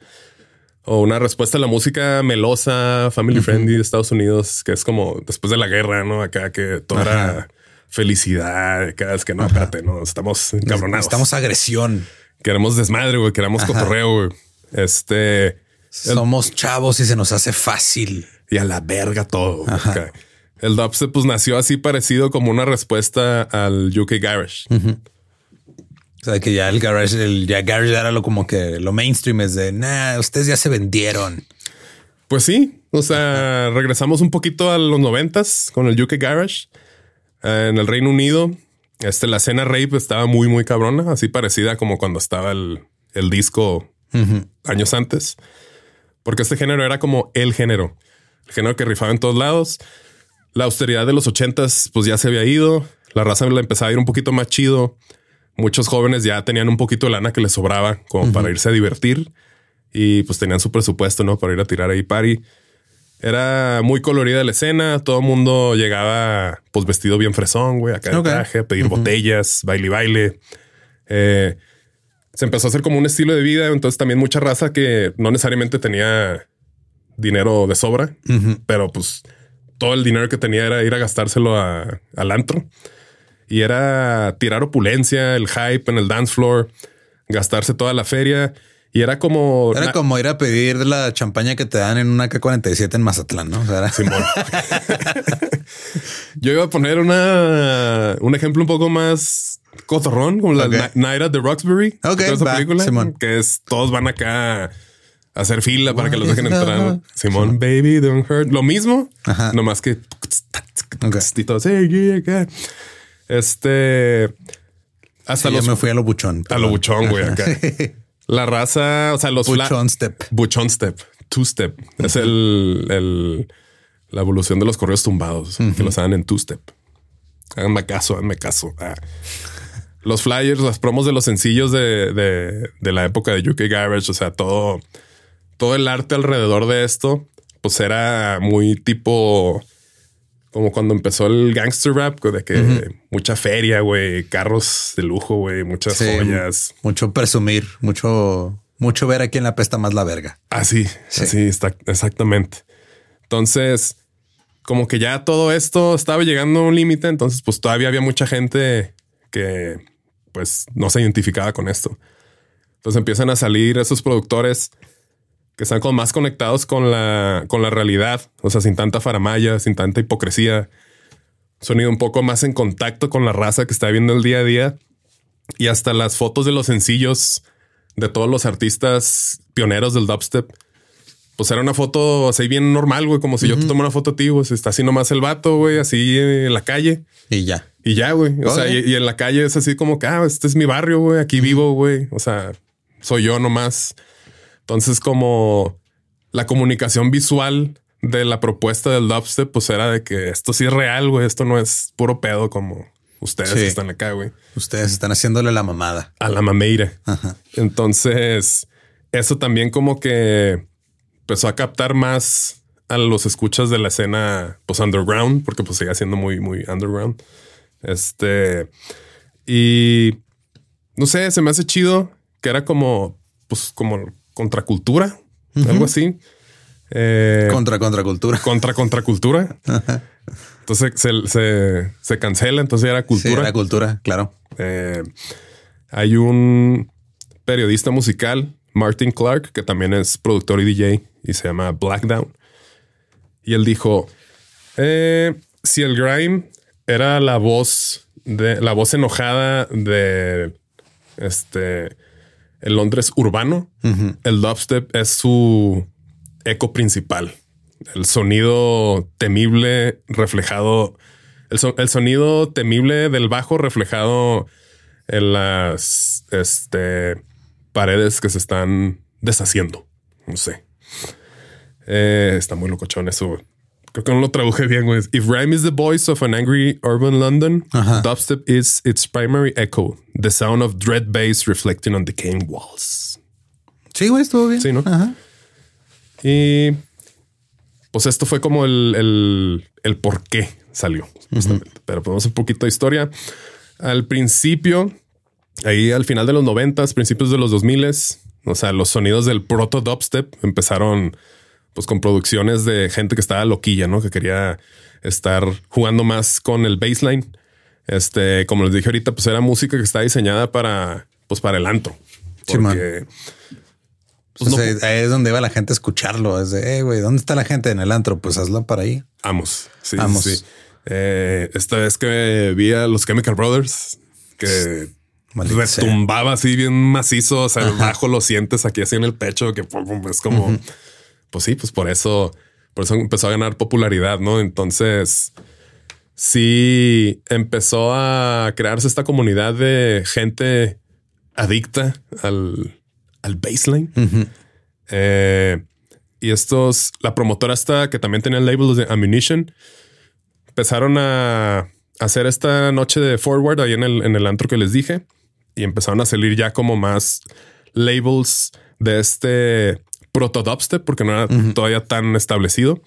o una respuesta a la música melosa, family friendly de Estados Unidos, que es como después de la guerra, ¿no? Acá que todo era felicidad, cada vez que no, espérate, no, estamos encabronados. Estamos agresión. Queremos desmadre, güey, queremos cotorreo, güey. Este, Somos chavos y se nos hace fácil. y a la verga todo. El dubstep pues nació así parecido como una respuesta al UK Garage. O sea, que ya el garage, el ya garage era lo como que lo mainstream es de nah, ustedes ya se vendieron. Pues sí, o sea, *laughs* regresamos un poquito a los noventas con el UK Garage Eh, en el Reino Unido. Este, la escena rape estaba muy, muy cabrona, así parecida como cuando estaba el, el disco años antes, porque este género era como el género, el género que rifaba en todos lados. La austeridad de los ochentas, pues ya se había ido. La raza la empezaba a ir un poquito más chido. Muchos jóvenes ya tenían un poquito de lana que les sobraba como para irse a divertir y pues tenían su presupuesto, ¿no? Para ir a tirar ahí party. Era muy colorida la escena. Todo el mundo llegaba pues vestido bien fresón, güey, acá de Ok. traje, a pedir botellas, baile y baile. Eh, se empezó a hacer como un estilo de vida. Entonces también mucha raza que no necesariamente tenía dinero de sobra, pero pues todo el dinero que tenía era ir a gastárselo a- al antro y era tirar opulencia, el hype en el dance floor, gastarse toda la feria Y era como... Era como ir a pedir la champaña que te dan en una K-47 en Mazatlán, ¿no? O sea, era- Simón. *laughs* Yo iba a poner una, un ejemplo un poco más cotorrón, como la Ok. Ni- Night at the Roxbury. Ok, ¿Toda esa va, película, Simón. que es todos van acá a hacer fila para que los dejen entrar. Simón, baby, don't hurt. Lo mismo, Ajá. nomás que Ok. y todos, "Hey, yeah, acá". Este hasta Sí, los yo me fui a lo buchón. a lo buchón, güey, acá. *laughs* La raza, o sea, los Buchón step. Buchón step, two step. Es el, el- la evolución de los correos tumbados que los hagan en two step. Háganme caso, háganme caso. Ah. Los flyers, las promos de los sencillos de, de- de la época de UK Garage, o sea, todo, todo el arte alrededor de esto, pues era muy tipo como cuando empezó el gangster rap, de que mucha feria, güey, carros de lujo, güey, muchas Sí, joyas. Mucho presumir, mucho, mucho ver a quién la pesta más la verga. Así, Sí. así está, exactamente. Entonces, como que ya todo esto estaba llegando a un límite, entonces pues todavía había mucha gente que pues no se identificaba con esto. Entonces empiezan a salir esos productores que están como más conectados con la, con la realidad, o sea, sin tanta faramaya, sin tanta hipocresía, sonido un poco más en contacto con la raza que está viendo el día a día y hasta las fotos de los sencillos de todos los artistas pioneros del dubstep. Pues era una foto así bien normal, güey, como si yo te tomo una foto a ti, güey, está así nomás el vato, güey, así en la calle. Y ya. Y ya, güey. O sea, y, y en la calle es así como que, ah, este es mi barrio, güey, aquí vivo, güey. O sea, soy yo nomás. Entonces, como la comunicación visual de la propuesta del dubstep, pues era de que esto sí es real, güey. Esto no es puro pedo como ustedes Sí. están acá, güey. Ustedes están haciéndole la mamada. A la mameira. Ajá. Entonces, eso también como que empezó a captar más a los escuchas de la escena pues underground, porque pues sigue siendo muy, muy underground. Este, y no sé, se me hace chido que era como, pues como contracultura, algo así. Eh, Contra contracultura. contra contracultura. Entonces se, se, se cancela, entonces era Sí, cultura. la cultura, claro. Eh, hay un periodista musical, Martin Clark, que también es productor y DJ y se llama Blackdown. Y él dijo: eh, Si el grime era la voz de la voz enojada de este el Londres urbano, el dubstep es su eco principal. El sonido temible reflejado, el, so- el sonido temible del bajo reflejado en las este, paredes que se están deshaciendo. No sé. Eh, está muy locochón eso. Creo que no lo traduje bien, güey. If rhyme is the voice of an angry urban London, dubstep is its primary echo, the sound of dread bass reflecting on decaying walls. Sí, güey, estuvo bien. Sí, ¿no? Ajá. Y pues esto fue como el, el, el por qué salió, justamente. Pero podemos un poquito de historia. Al principio, ahí al final de los noventas, principios de los 2000 o sea, los sonidos del proto dubstep empezaron pues con producciones de gente que estaba loquilla, ¿no? Que quería estar jugando más con el baseline. Este, como les dije ahorita, pues era música que está diseñada para, pues para el antro. Sí, man. Porque Pues no ahí- es donde iba la gente a escucharlo. Es de, eh, güey, ¿dónde está la gente en el antro? Pues hazla para ahí. Amos. Sí, Amos. sí, sí. Eh, esta vez que vi a los Chemical Brothers, que Maldita sea. retumbaba así bien macizo, o sea, bajo lo sientes aquí así en el pecho, que es como, pues sí, pues por eso, por eso empezó a ganar popularidad, ¿no? Entonces, sí empezó a crearse esta comunidad de gente adicta al, al baseline. Eh, y estos, la promotora esta que también tenía el label de Ammunition, empezaron a hacer esta noche de forward ahí en el, en el antro que les dije y empezaron a salir ya como más labels de este proto dubstep porque no era todavía tan establecido.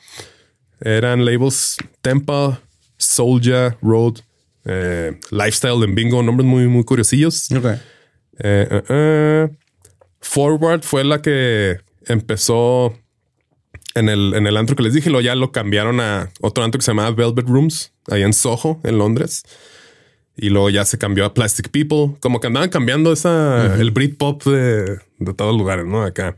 Eran labels Tempa, Soulja, Road, eh, Lifestyle en Bingo, nombres muy, muy curiosillos. Eh, eh. Forward fue la que empezó en el, en el antro que les dije, lo ya lo cambiaron a otro antro que se llamaba Velvet Rooms, ahí en Soho, en Londres. Y luego ya se cambió a Plastic People. Como que andaban cambiando esa, el Britpop de, de todos lugares, ¿no? Acá.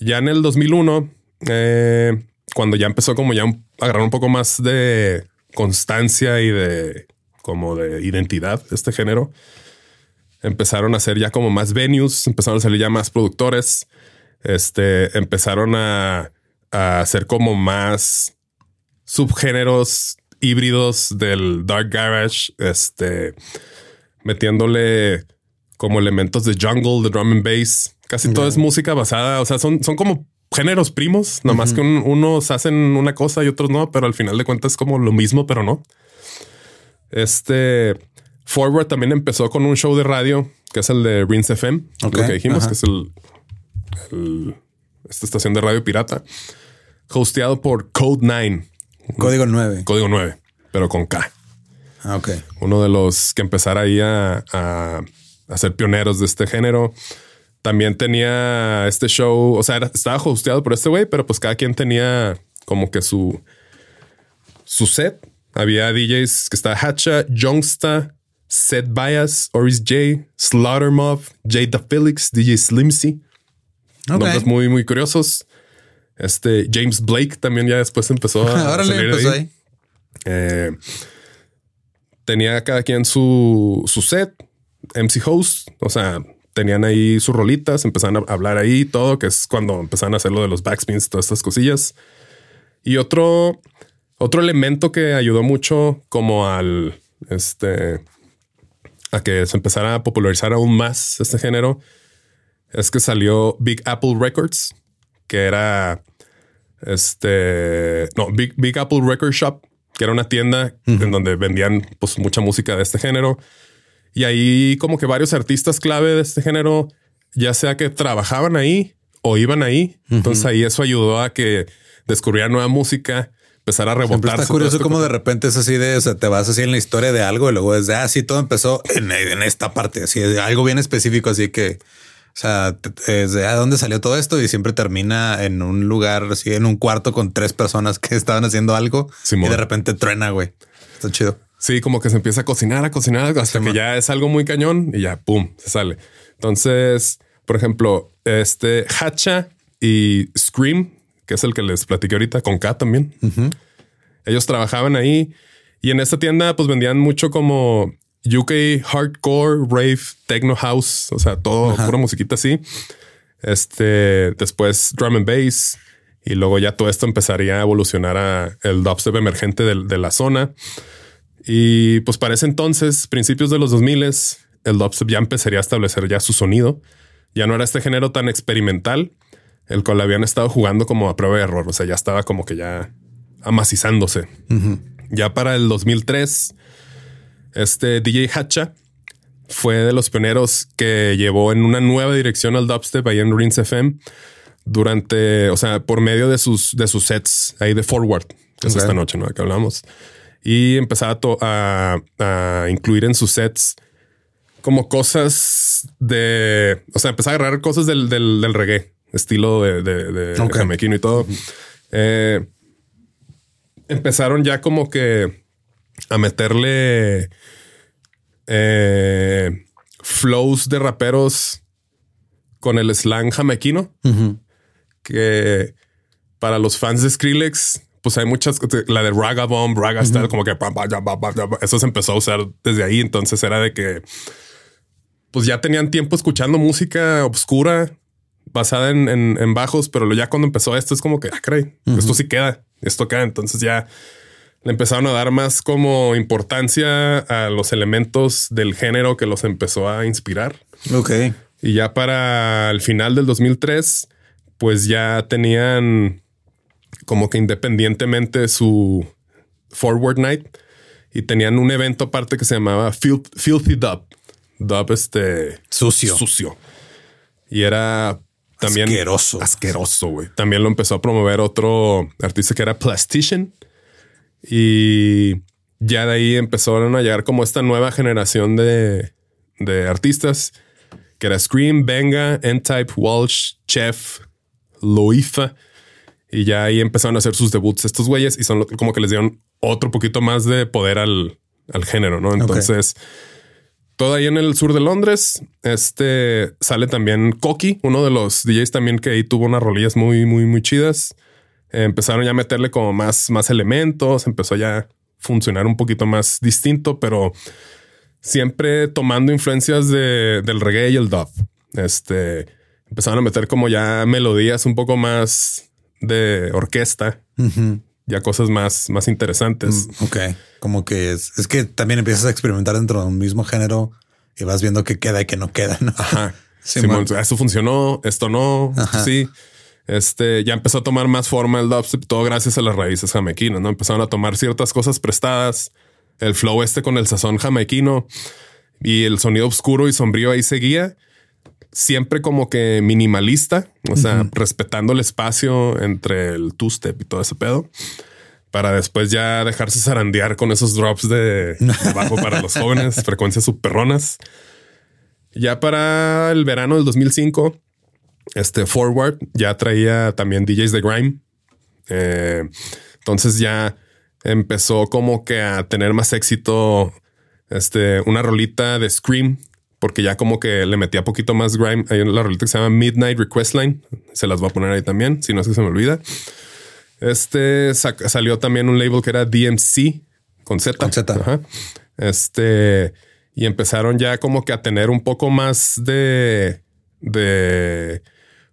Ya en el 2001, eh, cuando ya empezó como ya agarrar un poco más de constancia y de como de identidad este género, empezaron a hacer ya como más venues, empezaron a salir ya más productores, este, empezaron a, a hacer como más subgéneros híbridos del dark garage, este, metiéndole como elementos de jungle, de drum and bass. Casi todo es música basada, o sea, son, son como géneros primos, nomás que un- unos hacen una cosa y otros no, pero al final de cuentas es como lo mismo, pero no. Este Forward también empezó con un show de radio que es el de Rinse FM, lo que dijimos, que es el, el- esta estación de radio pirata, hosteado por Code 9, Código 9. código 9, pero con K. Ah, ok. Uno de los que empezara ahí a, a, a ser pioneros de este género. También tenía este show, o sea, era- estaba hosteado por este güey, pero pues cada quien tenía como que su, su set. Había DJs que estaba Hacha, Youngsta, Set Bias, Oris J, Slaughter Mob, Jada Felix, DJ Slimsy. Ok. Nombres muy, muy curiosos. Este James Blake también ya después empezó a, a *laughs* Órale, salir de empezó ahí. ahí. Eh, tenía cada quien su, su set, MC host, o sea, tenían ahí sus rolitas, empezaron a hablar ahí todo, que es cuando empezaron a hacer lo de los backspins, todas estas cosillas. Y otro, otro elemento que ayudó mucho como al, este, a que se empezara a popularizar aún más este género, es que salió Big Apple Records, que era este, no, Big, Big Apple Record Shop, que era una tienda en donde vendían pues mucha música de este género. Y ahí como que varios artistas clave de este género, ya sea que trabajaban ahí o iban ahí. Entonces ahí eso ayudó a que descubrieran nueva música, empezar a rebotar. está curioso cómo de repente es así de, o sea, te vas así en la historia de algo y luego es de, ah, sí, todo empezó en, en esta parte, así, de algo bien específico, así que, o sea, te- es de, ¿a dónde salió todo esto? Y siempre termina en un lugar, así, en un cuarto con tres personas que *laughs* estaban haciendo algo Simón. y de repente truena, güey. Está chido. Sí, como que se empieza a cocinar, a cocinar hasta que ya es algo muy cañón y ya pum, se sale. Entonces, por ejemplo, este Hacha y Scream, que es el que les platiqué ahorita con K también. Ellos trabajaban ahí y en esta tienda pues vendían mucho como UK hardcore, rave, techno house, o sea, todo pura musiquita así. Este, después drum and bass y luego ya todo esto empezaría a evolucionar a el dubstep emergente de la zona. Y pues para ese entonces, principios de los 2000, el dubstep ya empezaría a establecer ya su sonido. Ya no era este género tan experimental, el cual habían estado jugando como a prueba de error. O sea, ya estaba como que ya amacizándose. Ya para el 2003, este DJ Hacha fue de los pioneros que llevó en una nueva dirección al dubstep ahí en Rinse FM durante, o sea, por medio de sus, de sus sets ahí de Forward, que es esta noche, ¿no? Que hablamos. Y empezaba a, a- a incluir en sus sets como cosas de, o sea, empezaba a agarrar cosas del, del, del reggae, estilo de, de, de Ok. jamaiquino y todo. Eh, empezaron ya como que a meterle eh, flows de raperos con el slang jamaiquino que para los fans de Skrillex, pues hay muchas, la de Raga Bomb, Raga Style, como que pam, eso se empezó a usar desde ahí. Entonces era de que, pues ya tenían tiempo escuchando música obscura basada en, en- en bajos, pero ya cuando empezó esto es como que, ah, caray, esto sí queda, esto queda. Entonces ya le empezaron a dar más como importancia a los elementos del género que los empezó a inspirar. Ok. Y ya para el final del 2003, pues ya tenían como que independientemente su Forward Night y tenían un evento aparte que se llamaba Filth- Filthy Dub. Dub este Sucio. sucio. Y era también Asqueroso. Asqueroso, güey. También lo empezó a promover otro artista que era Plastician. Y ya de ahí empezaron a llegar como esta nueva generación de, de artistas que era Scream, Venga, N-Type, Walsh, Chef, Loifa. Y ya ahí empezaron a hacer sus debuts estos güeyes y son como que les dieron otro poquito más de poder al, al género, ¿no? Entonces, todo ahí en el sur de Londres, este sale también Coqui, uno de los DJs también que ahí tuvo unas rolillas muy, muy, muy chidas. empezaron ya a meterle como más, más elementos, empezó ya a funcionar un poquito más distinto, pero siempre tomando influencias de, del reggae y el dub. Este empezaron a meter como ya melodías un poco más de orquesta, ya cosas más, más interesantes. Mm, ok, como que es, es, que también empiezas a experimentar dentro de un mismo género y vas viendo qué queda y qué no queda. ¿no? Ajá. *laughs* Sí, eso funcionó, esto no. Sí. Este ya empezó a tomar más forma el dubstep, todo gracias a las raíces jamaiquinas, no empezaron a tomar ciertas cosas prestadas, el flow este con el sazón jamaiquino y el sonido oscuro y sombrío ahí seguía siempre como que minimalista, o sea, respetando el espacio entre el two-step y todo ese pedo, para después ya dejarse zarandear con esos drops de, bajo para los *laughs* jóvenes, frecuencias superronas. Ya para el verano del 2005, este Forward ya traía también DJs de Grime. Eh, entonces ya empezó como que a tener más éxito este, una rolita de Scream porque ya como que le metía poquito más grime. Hay una rolita que se llama Midnight Request Line. Se las voy a poner ahí también, si no es que se me olvida. Este salió también un label que era DMC con Z. Con Z. Este y empezaron ya como que a tener un poco más de, de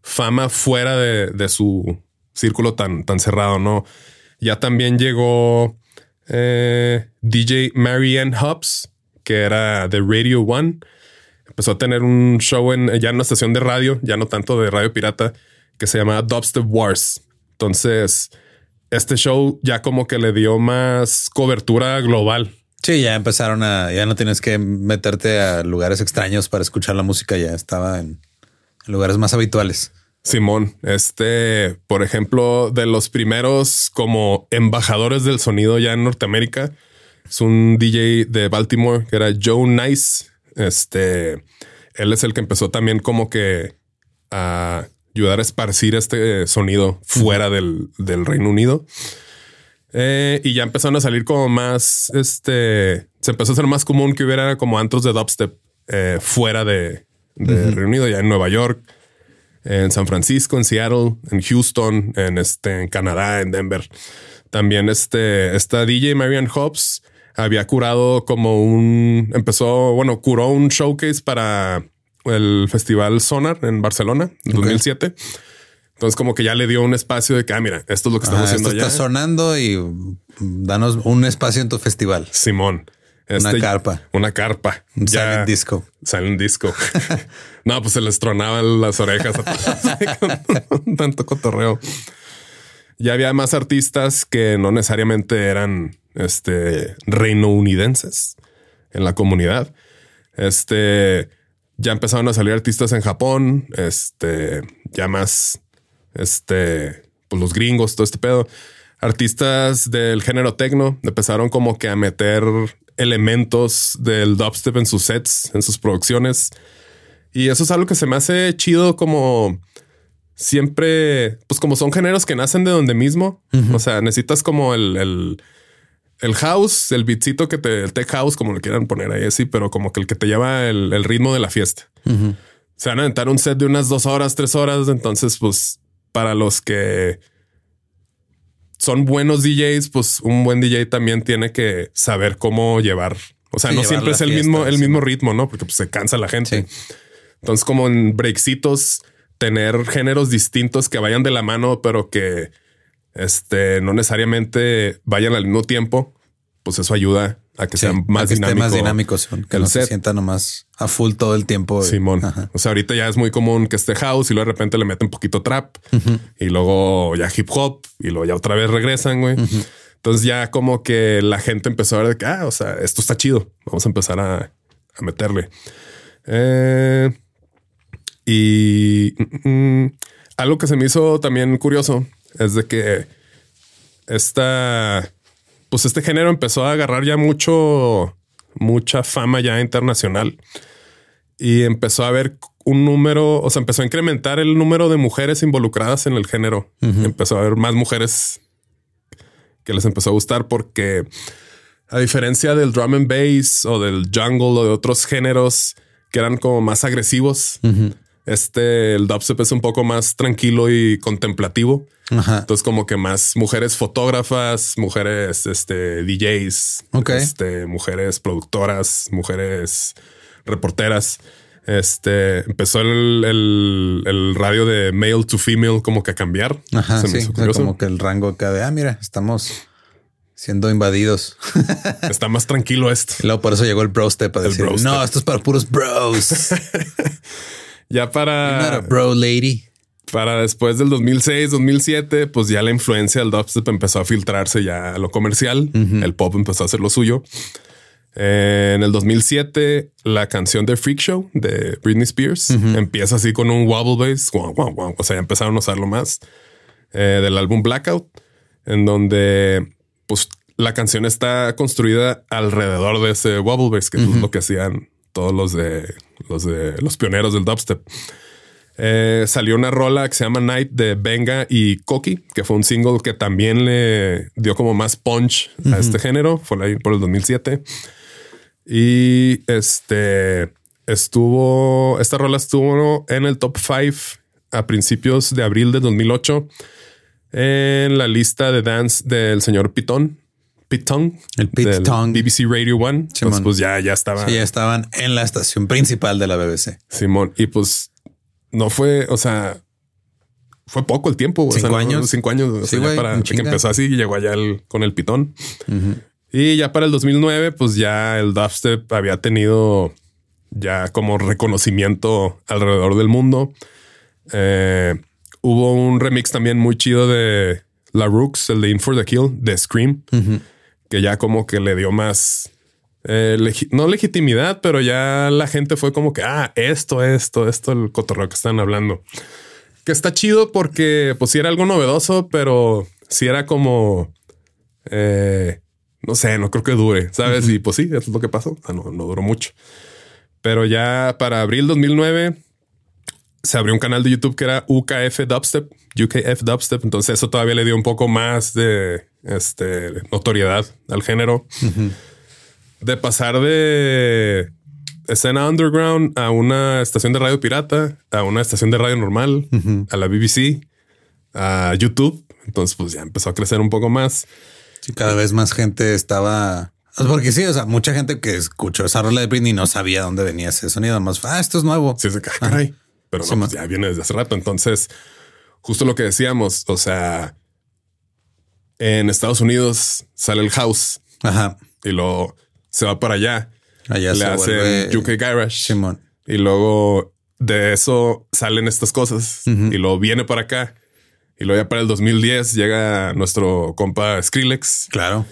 fama fuera de, su círculo tan, tan cerrado, no? Ya también llegó eh, DJ Marianne Hobbs, que era de Radio One empezó a tener un show en ya en una estación de radio, ya no tanto de radio pirata, que se llama Dubstep Wars. Entonces, este show ya como que le dio más cobertura global. Sí, ya empezaron a, ya no tienes que meterte a lugares extraños para escuchar la música, ya estaba en, lugares más habituales. Simón, este, por ejemplo, de los primeros como embajadores del sonido ya en Norteamérica, es un DJ de Baltimore que era Joe Nice este, él es el que empezó también como que a ayudar a esparcir este sonido fuera del, Reino Unido. Eh, y ya empezaron a salir como más, este, se empezó a hacer más común que hubiera como antros de dubstep eh, fuera de, Reino Unido, ya en Nueva York, en San Francisco, en Seattle, en Houston, en este, en Canadá, en Denver. También este, esta DJ Marian Hobbs había curado como un, empezó, bueno, curó un showcase para el Festival Sonar en Barcelona en 2007. Entonces como que ya le dio un espacio de que, ah, mira, esto es lo que estamos haciendo esto Está sonando y danos un espacio en tu festival. Simón. una este, carpa. Una carpa. Un ya disco. Sale un disco. *laughs* no, pues se les tronaban las orejas *laughs* con tanto cotorreo. Ya había más artistas que no necesariamente eran este, reinounidenses en la comunidad. Este, ya empezaron a salir artistas en Japón, este, ya más, este, pues los gringos, todo este pedo. Artistas del género techno empezaron como que a meter elementos del dubstep en sus sets, en sus producciones. Y eso es algo que se me hace chido como siempre, pues como son géneros que nacen de donde mismo. O sea, necesitas como el el house, el beatcito que te, el tech house, como lo quieran poner ahí así, pero como que el que te lleva el, ritmo de la fiesta. Se van a aventar un set de unas dos horas, tres horas. Entonces, pues para los que son buenos DJs, pues un buen DJ también tiene que saber cómo llevar. O sea, no siempre es el mismo, el mismo ritmo, no? Porque pues, se cansa la gente. Entonces, como en breaksitos, tener géneros distintos que vayan de la mano, pero que este, no necesariamente vayan al mismo tiempo, pues eso ayuda a que sean más dinámicos. más dinámicos, que no se sienta nomás a full todo el tiempo. Simón. O sea, ahorita ya es muy común que esté house y luego de repente le meten un poquito trap y luego ya hip hop y luego ya otra vez regresan, güey. Entonces ya como que la gente empezó a ver que, ah, o sea, esto está chido. Vamos a empezar a, meterle. Eh, y mm, mm, algo que se me hizo también curioso es de que esta, pues este género empezó a agarrar ya mucho, mucha fama ya internacional y empezó a haber un número, o sea, empezó a incrementar el número de mujeres involucradas en el género. Empezó a haber más mujeres que les empezó a gustar porque a diferencia del drum and bass o del jungle o de otros géneros que eran como más agresivos, este, el dubstep es un poco más tranquilo y contemplativo. Ajá. Entonces, como que más mujeres fotógrafas, mujeres este, DJs, este, mujeres productoras, mujeres reporteras. Este empezó el, el- el radio de male to female como que a cambiar. Ajá, Se me sí. hizo curioso. como que el rango acá de, ah, mira, estamos siendo invadidos. Está más tranquilo esto. Y luego por eso llegó el bro step a decir, bro no, step. esto es para puros bros. *laughs* Ya Not a para, bro lady. para después del 2006, 2007, pues ya la influencia del dubstep empezó a filtrarse ya a lo comercial. El pop empezó a hacer lo suyo. Eh, en el 2007, la canción de Freak Show de Britney Spears empieza así con un wobble bass. O sea, ya empezaron a usarlo más eh, del álbum Blackout, en donde pues la canción está construida alrededor de ese wobble bass, que es lo que hacían todos los de los de los pioneros del dubstep. Eh, salió una rola que se llama Night de Benga y Koki, que fue un single que también le dio como más punch a este género. Fue ahí por el 2007. Y este estuvo, esta rola estuvo en el top 5 a principios de abril de 2008 en la lista de dance del señor Pitón. Pitón. El Tong. BBC Radio One. Entonces, pues ya, ya estaba. Sí, ya estaban en la estación principal de la BBC. Simón. Y pues no fue, o sea, fue poco el tiempo. o Cinco no- años. Cinco años. o Sí, sea, ya güey, para que empezó así y llegó allá el- con el pitón. Y ya para el 2009, pues ya el dubstep había tenido ya como reconocimiento alrededor del mundo. Eh, hubo un remix también muy chido de La Rooks, el de In for the Kill, de Scream, que ya como que le dio más, eh, legi- no legitimidad, pero ya la gente fue como que, ah, esto, esto, esto, el cotorreo que están hablando. Que está chido porque pues sí era algo novedoso, pero sí era como, eh, no sé, no creo que dure, ¿sabes? Y pues sí, eso es lo que pasó. O sea, no, no duró mucho. Pero ya para abril 2009 se abrió un canal de YouTube que era UKF Dubstep, UKF Dubstep. Entonces eso todavía le dio un poco más de este, notoriedad al género. De pasar de escena underground a una estación de radio pirata, a una estación de radio normal, a la BBC, a YouTube. Entonces pues ya empezó a crecer un poco más. Sí, cada vez más gente estaba. Pues Porque sí, o sea, mucha gente que escuchó esa rola de Britney no sabía dónde venía ese sonido. Más, ah, esto es nuevo. Sí, se caray. Pero no, Sí, pues ya viene desde hace rato. Entonces, justo lo que decíamos, o sea, en Estados Unidos sale el house Ajá. y luego se va para allá. Allá le se hacen vuelve- UK Garage. Simón. Y luego de eso salen estas cosas y luego viene para acá. Y luego ya para el 2010 llega nuestro compa Skrillex, Claro.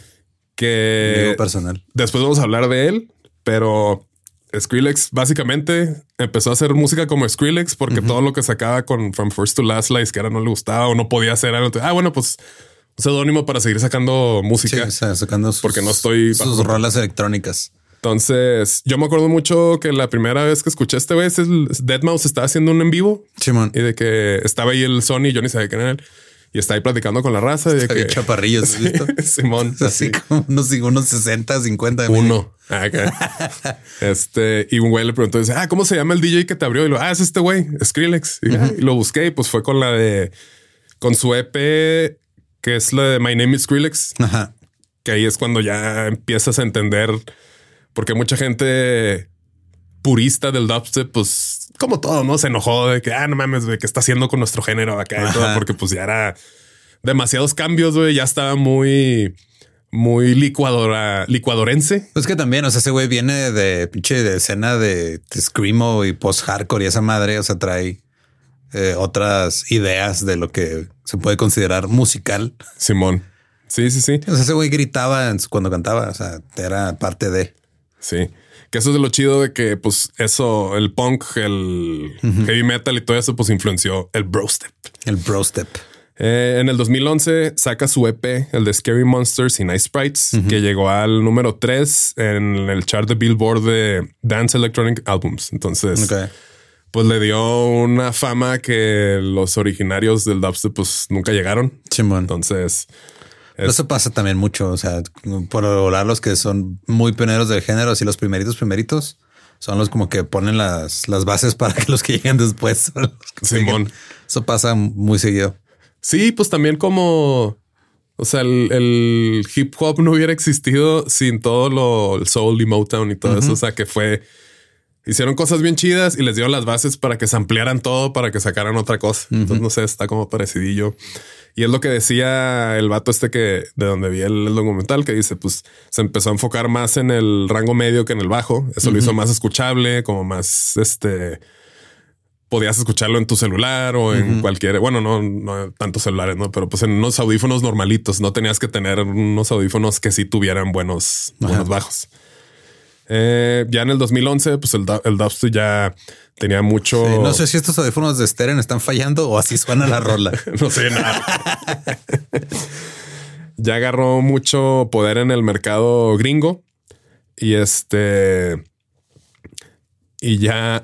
que Amigo personal. después vamos a hablar de él, pero Skrillex básicamente empezó a hacer música como Skrillex porque todo lo que sacaba con From First to Last Lies que era no le gustaba o no podía hacer algo. Ah, bueno, pues seudónimo para seguir sacando Sí, música. o sea, sacando sus, Porque no estoy sus bajo- rolas electrónicas. Entonces, yo me acuerdo mucho que la primera vez que escuché este güey, Dead Mouse estaba haciendo un en vivo Simón. y de que estaba ahí el Sony, yo ni sabía quién era él, y está ahí platicando con la raza y de que chaparrillos. *laughs* Simón, Así como unos, unos 60, 50. uno. Ah, *laughs* este, y un güey le preguntó, dice, ah, ¿cómo se llama el DJ que te abrió? Y lo, ah, es este güey, Skrillex. Y, ah, y lo busqué y pues fue con la de, con su EP, que es la de My Name is Skrillex, Ajá. que ahí es cuando ya empiezas a entender, porque mucha gente purista del dubstep, pues como todo, ¿no? Se enojó de que, ah, no mames, güey, ¿qué está haciendo con nuestro género acá? Y todo, porque pues ya era demasiados cambios, güey, ya estaba muy, muy licuadora, licuadorense. Pues que también, o sea, ese güey viene de pinche de escena de, de screamo y post hardcore y esa madre, o sea, trae eh, otras ideas de lo que se puede considerar musical. Simón. Sí, sí, sí. O sea, ese güey gritaba cuando cantaba, o sea, era parte de. Sí. Que eso es de lo chido de que, pues, eso, el punk, el heavy metal y todo eso, pues influenció el bro step. El bro step. Eh, en el 2011 saca su EP, el de Scary Monsters y Nice Sprites, que llegó al número 3 en el chart de Billboard de Dance Electronic Albums. Entonces, Ok. Pues le dio una fama que los originarios del dubstep pues nunca llegaron. Simón. Entonces, Eso pasa también mucho. O sea, por volar los que son muy pioneros del género, así los primeritos, primeritos, son los como que ponen las, las bases para que los que lleguen después. Simón. siguen. Eso pasa muy seguido. Sí, pues también como, o sea, el, el hip hop no hubiera existido sin todo lo, el soul y Motown y todo eso. O sea, que fue, hicieron cosas bien chidas y les dieron las bases para que se ampliaran todo, para que sacaran otra cosa. Entonces, no sé, está como parecidillo. Y es lo que decía el vato este que de donde vi el, el documental, que dice, pues se empezó a enfocar más en el rango medio que en el bajo. Eso lo hizo más escuchable, como más este podías escucharlo en tu celular o en cualquier, bueno, no, no tantos celulares, no, pero pues en unos audífonos normalitos. No tenías que tener unos audífonos que sí tuvieran buenos, buenos bajos. Eh, ya en el 2011, pues el, el dubstep ya tenía mucho. Sí, no sé si estos audífonos de Steren están fallando o así suena la rola. *laughs* no sé nada. *laughs* ya agarró mucho poder en el mercado gringo y este y ya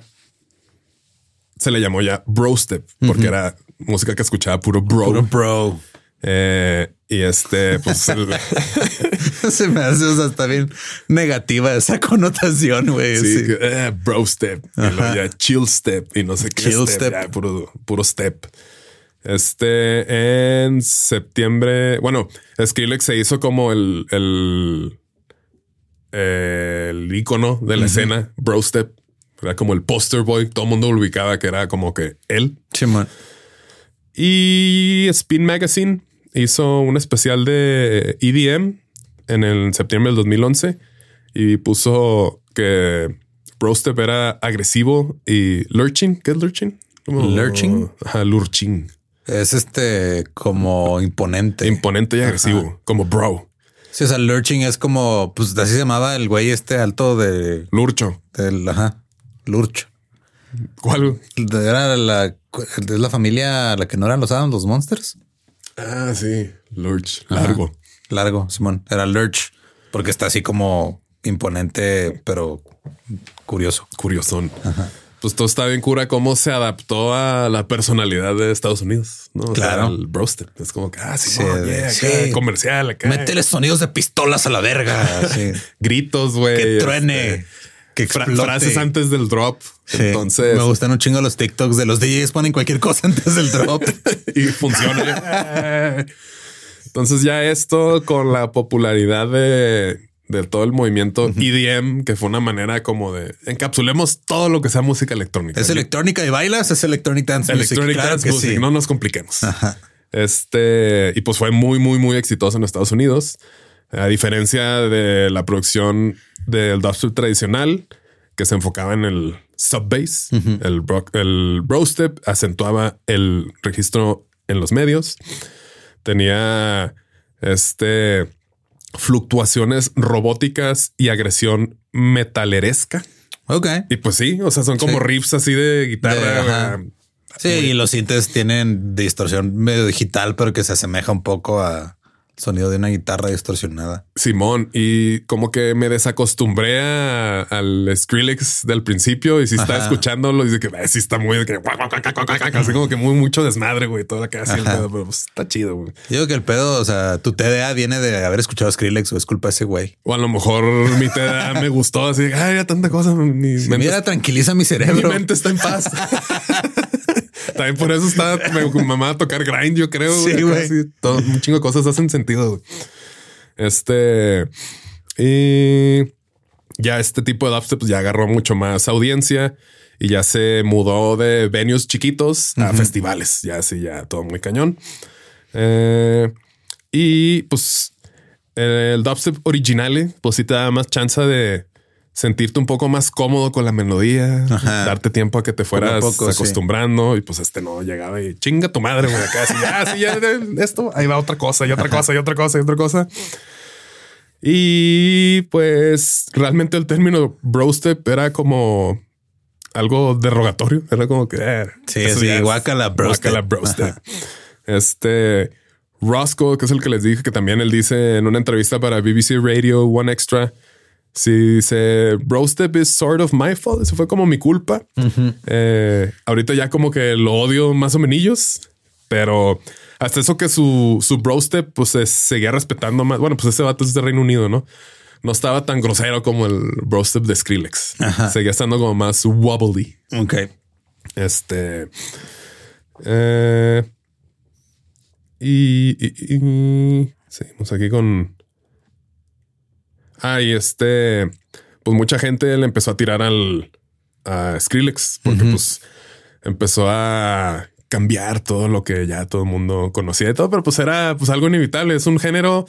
se le llamó ya brostep porque era música que escuchaba puro bro. Puro bro. Eh, y este, pues *laughs* el- *laughs* Se me hace, o sea, está bien negativa esa connotación, güey. sí, eh, bro step y luego ya chill step y no sé qué Chill step, step. ya, puro, puro step. Este en septiembre, bueno, Skrillex se hizo como el, el, el icono de la escena, bro step. Era como el poster boy. Todo el mundo lo ubicaba que era como que él. Chimón. Y Spin Magazine hizo un especial de EDM en el septiembre del 2011 y puso que Brostep era agresivo y lurching. ¿Qué es lurching? Como- ¿Lurching? Ajá, lurching. Es este como imponente. Imponente y agresivo, como bro. sí, o sea, lurching es como, pues así se llamaba el güey este alto de Lurcho. del, ajá, lurch. ¿Cuál? Era la, es la familia la que no eran los Adams, los Monsters. Ah, sí. Lurch. Largo. Largo, Simón. Era lurch porque está así como imponente, pero curioso. Curiosón. Pues todo está bien cura cómo se adaptó a la personalidad de Estados Unidos. ¿no? O sea, Claro. el Brostep. Es como que, ah, sí, Sí, no, yeah, acá, sí. comercial acá. Métele sonidos de pistolas a la verga. Sí. *laughs* gritos, güey. que este, truene. Que explote. frases antes del drop. Sí. Entonces, me gustan un chingo los TikToks de los DJs ponen cualquier cosa *laughs* antes del drop. *laughs* y funciona. *laughs* Entonces, ya esto con la popularidad de, de todo el movimiento EDM, que fue una manera como de encapsulemos todo lo que sea música electrónica. ¿Es electrónica y bailas? Es electronic dance music. Electronic Claro Dance que Music, sí. no nos compliquemos. Este, y pues fue muy, muy, muy exitoso en Estados Unidos. A diferencia de la producción del dubstep tradicional, que se enfocaba en el sub-bass, el, bro- el brostep acentuaba el registro en los medios. Tenía este fluctuaciones robóticas y agresión metaleresca. Ok. Y pues sí, o sea, son como Sí. riffs así de guitarra. De-. Sí, y los sintes tienen distorsión medio digital, pero que se asemeja un poco a sonido de una guitarra distorsionada. Simón, y como que me desacostumbré a- al Skrillex del principio y si está escuchándolo, dice que "Eh, sí está muy que guac, guac, guac, guac, guac", así como que muy mucho desmadre, güey, todo lo que hace el pedo, pero pues, está chido, güey. Digo que el pedo, o sea, tu TDA viene de haber escuchado Skrillex o es culpa de ese güey. O a lo mejor mi TDA me gustó así, ay, ya tanta cosa, mi, mente, Mira, tranquiliza mi mi cerebro. mente está en paz. *laughs* También por eso está me mamá a tocar grind, yo creo. Sí, güey. todo, un chingo de cosas hacen sentido. güey. Este y ya este tipo de dubstep pues, ya agarró mucho más audiencia y ya se mudó de venues chiquitos a festivales. Ya así, ya todo muy cañón. Eh, y pues el dubstep original, pues sí te da más chance de sentirte un poco más cómodo con la melodía, Ajá. darte tiempo a que te fueras poco, sí. acostumbrando y pues este no llegaba y chinga tu madre, güey, acá así, sí, ya, esto, ahí va otra cosa y otra cosa y otra cosa y otra cosa. Y pues realmente el término brostep era como algo derogatorio, era como que eh, Sí, sí, guácala, brostep. guácala, brostep. Este Roscoe, que es el que les dije que también él dice en una entrevista para BBC Radio One Extra, si dice brostep is sort of my fault, eso fue como mi culpa. Eh, ahorita ya como que lo odio más o menos, pero hasta eso que su, su bro step pues se seguía respetando más. Bueno, pues ese vato es de Reino Unido, ¿no? No estaba tan grosero como el bro step de Skrillex. Seguía estando como más wobbly. Ok. Este. Eh, y, y- y- seguimos aquí con. Ah, y este. Pues mucha gente le empezó a tirar al a Skrillex porque pues empezó a cambiar todo lo que ya todo el mundo conocía y todo, pero pues era pues algo inevitable. Es un género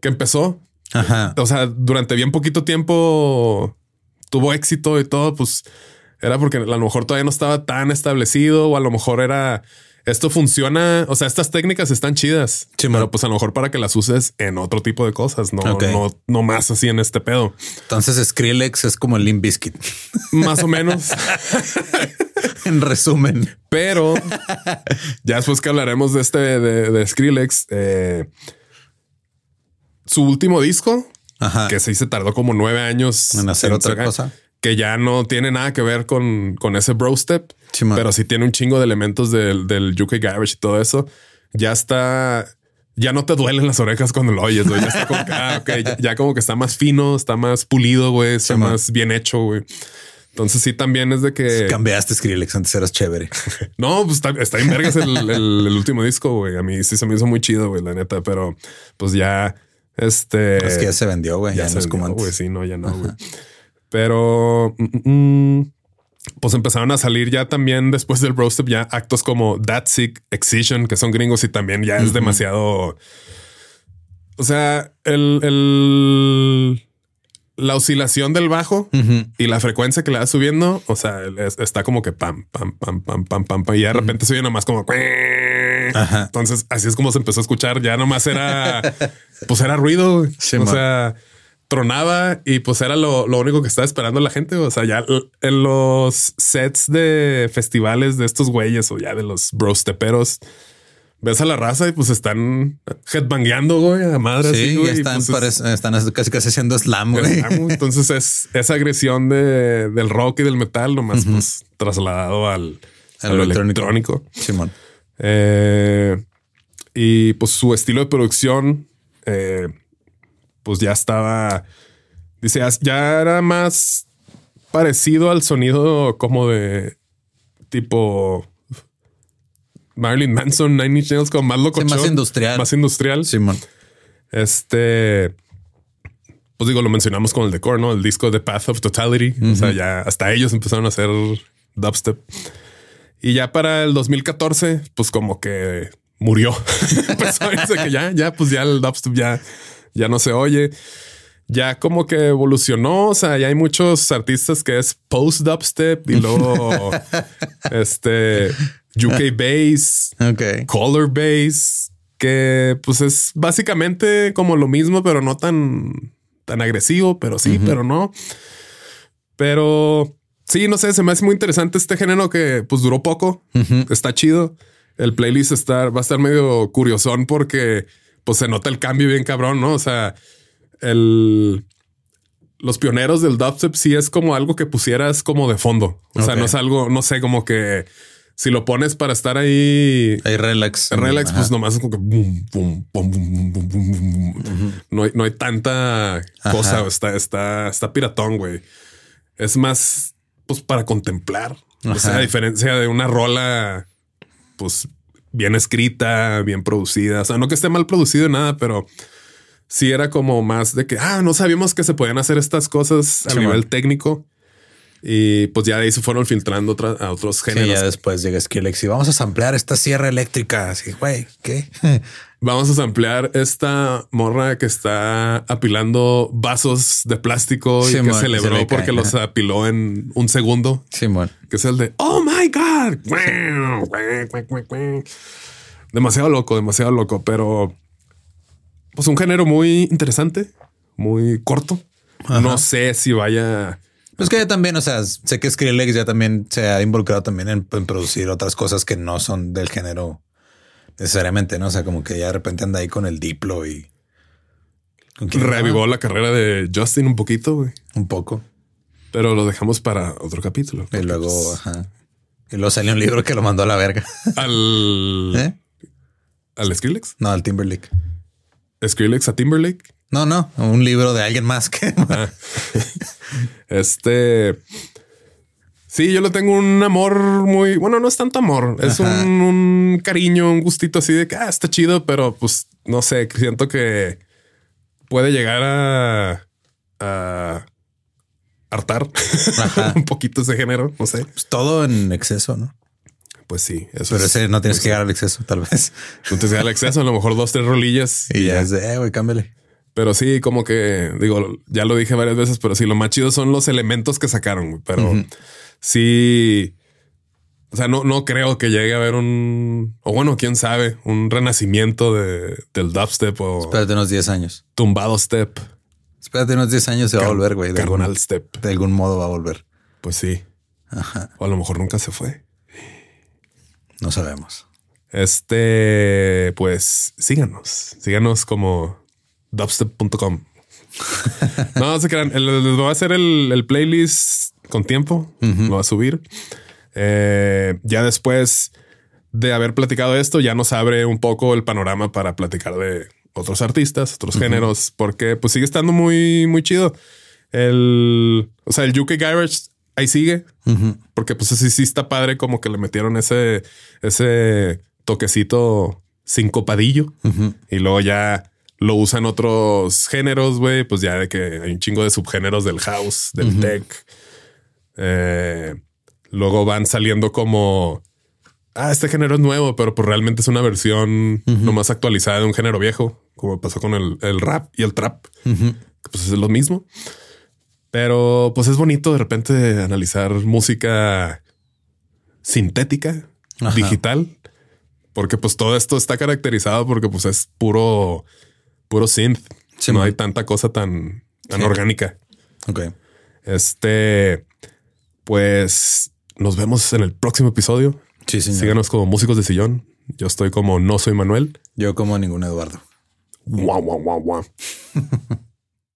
que empezó Ajá. o sea, durante bien poquito tiempo tuvo éxito y todo, pues era porque a lo mejor todavía no estaba tan establecido o a lo mejor era esto funciona. O sea, estas técnicas están chidas, Sí, pero pues a lo mejor para que las uses en otro tipo de cosas, no, no, no más así en este pedo. Entonces Skrillex es como el Limp Bizkit. Más o menos. *laughs* en resumen. Pero ya después que hablaremos de este de, de Skrillex, eh, su último disco, Ajá. que sí se tardó como nueve años En hacer otra cosa. que ya no tiene nada que ver con, con ese bro step, Sí, pero sí tiene un chingo de elementos del, del UK Garage y todo eso. Ya está, ya no te duelen las orejas cuando lo oyes, güey. Ya está como que, ah, ok, ya, ya como que está más fino, está más pulido, güey, está Sí, man. más bien hecho, güey. Entonces sí también es de que Cambiaste Skrillex, antes eras chévere. *laughs* no, pues está, está en vergas el, el- el último disco, güey. A mí sí se me hizo muy chido, güey, la neta, pero pues ya, este... es que ya se vendió, güey. Ya, no se es como antes. güey. Sí, no, ya no, güey. Pero, mm, mm, pues empezaron a salir ya también después del bro step ya actos como That Sick, Excision, que son gringos y también ya es demasiado... O sea, el, el- la oscilación del bajo y la frecuencia que le va subiendo, o sea, es- está como que pam, pam, pam, pam, pam, pam, pam, y de repente se oye nomás como. Ajá. Entonces, así es como se empezó a escuchar. Ya nomás era, *laughs* pues era ruido. Sí, o man. sea, tronaba y pues era lo, lo único que estaba esperando la gente. O sea, ya en los sets de festivales de estos güeyes o ya de los brosteperos, ves a la raza y pues están headbangueando, güey, a madre. así, Sí, güey, ya y, están, pues, es- están casi casi haciendo slam, güey. *laughs* Entonces es esa agresión de, del rock y del metal, nomás pues trasladado al, electrónico. Simón. Eh, y pues su estilo de producción, eh, pues ya estaba, dice, ya- era más parecido al sonido como de tipo Marilyn Manson, Nine Inch Nails, como más loco. más industrial. Más industrial. Simón. Este, pues digo, lo mencionamos con el decor, ¿no? El disco de Path of Totality. O sea, ya hasta ellos empezaron a hacer dubstep. Y ya para el 2014, pues como que murió. *laughs* Empezó a irse que ya, ya, pues ya el dubstep ya, ya no se oye. Ya como que evolucionó. O sea, ya hay muchos artistas que es post dubstep y luego *laughs* este UK bass color bass, que pues es básicamente como lo mismo, pero no tan, tan agresivo, pero sí, pero no. Pero sí, no sé, se me hace muy interesante este género que pues duró poco, está chido. El playlist está, va a estar medio curiosón porque pues se nota el cambio bien cabrón, ¿no? O sea, el... Los pioneros del dubstep sí es como algo que pusieras como de fondo. O sea, no es algo, no sé, como que si lo pones para estar ahí Hay relax. relax, Ajá. pues nomás es como que boom, boom, boom, boom, boom, boom, boom, boom. No hay, no hay tanta cosa. Ajá. Está, está, está piratón, güey. Es más, pues para contemplar. O sea, Ajá. a diferencia de una rola, pues bien escrita, bien producida. O sea, no que esté mal producido nada, pero sí era como más de que, ah, no sabíamos que se podían hacer estas cosas a Sí, nivel man. técnico. Y pues ya de ahí se fueron filtrando otra- a otros Sí, géneros. ya después llega Skrillex y vamos a samplear esta sierra eléctrica. Así, güey, ¿qué? *laughs* Vamos a samplear esta morra que está apilando vasos de plástico Sí, y que se celebró le porque los apiló en un segundo, Simón. que es el de Oh my God. Demasiado loco, demasiado loco, pero pues un género muy interesante, muy corto. No sé si vaya. Pues que ya también, o sea, sé que Skrillex ya también se ha involucrado también en, en producir otras cosas que no son del género necesariamente, ¿no? O sea, como que ya de repente anda ahí con el Diplo y... ¿con quién Revivó la carrera de Justin un poquito, güey. Un poco. Pero lo dejamos para otro capítulo. Y luego, pues, ajá. Y luego salió un libro que lo mandó a la verga. *laughs* al ¿Eh? ¿Al Skrillex? No, al Timberlake. ¿Skrillex a Timberlake? No, no, un libro de alguien más que. *laughs* Ah. este. Sí, yo le tengo un amor muy bueno, no es tanto amor, es un, cariño, un gustito así de que ah, está chido, pero pues no sé, siento que puede llegar a, a hartar *laughs* un poquito ese género, no sé. Pues todo en exceso, ¿no? Pues sí, eso Pero es- ese no tienes que llegar al exceso, tal vez. No te sea el exceso, a lo mejor dos, tres rolillas *laughs* Y ya es de, eh, güey, cámbiale. Pero sí, como que digo, ya lo dije varias veces, pero sí, lo más chido son los elementos que sacaron. Pero sí, o sea, no, no creo que llegue a haber un, o bueno, quién sabe, un renacimiento de, del dubstep o Espérate unos 10 años. tumbado step, Espérate unos 10 años se va a volver, güey. De, algún- carnal step. de algún modo va a volver. Pues sí, Ajá. o a lo mejor nunca se fue. No sabemos. Este, pues síganos, síganos como dubstep.com. *laughs* no se crean, les voy a hacer el, el playlist con tiempo, lo voy a subir. Eh, ya después de haber platicado esto, ya nos abre un poco el panorama para platicar de otros artistas, otros géneros, porque pues sigue estando muy, muy chido. El, o sea, el UK Garage ahí sigue, porque pues sí, sí está padre como que le metieron ese, ese toquecito sincopadillo y luego ya lo usan otros géneros, güey, pues ya de que hay un chingo de subgéneros del house, del tech. Eh, luego van saliendo como, ah, este género es nuevo, pero pues realmente es una versión nomás actualizada de un género viejo, como pasó con el, el rap y el trap, pues es lo mismo. Pero pues es bonito de repente analizar música sintética, Ajá. digital, porque pues todo esto está caracterizado porque pues es puro, puro synth. Sí, no man. hay tanta cosa tan, tan Sí. orgánica. Ok. Este, pues nos vemos en el próximo episodio. Sí, señor. Síganos como músicos de sillón. Yo estoy como no soy Manuel. Yo como ningún Eduardo. Guau, guau, guau, guau. *laughs*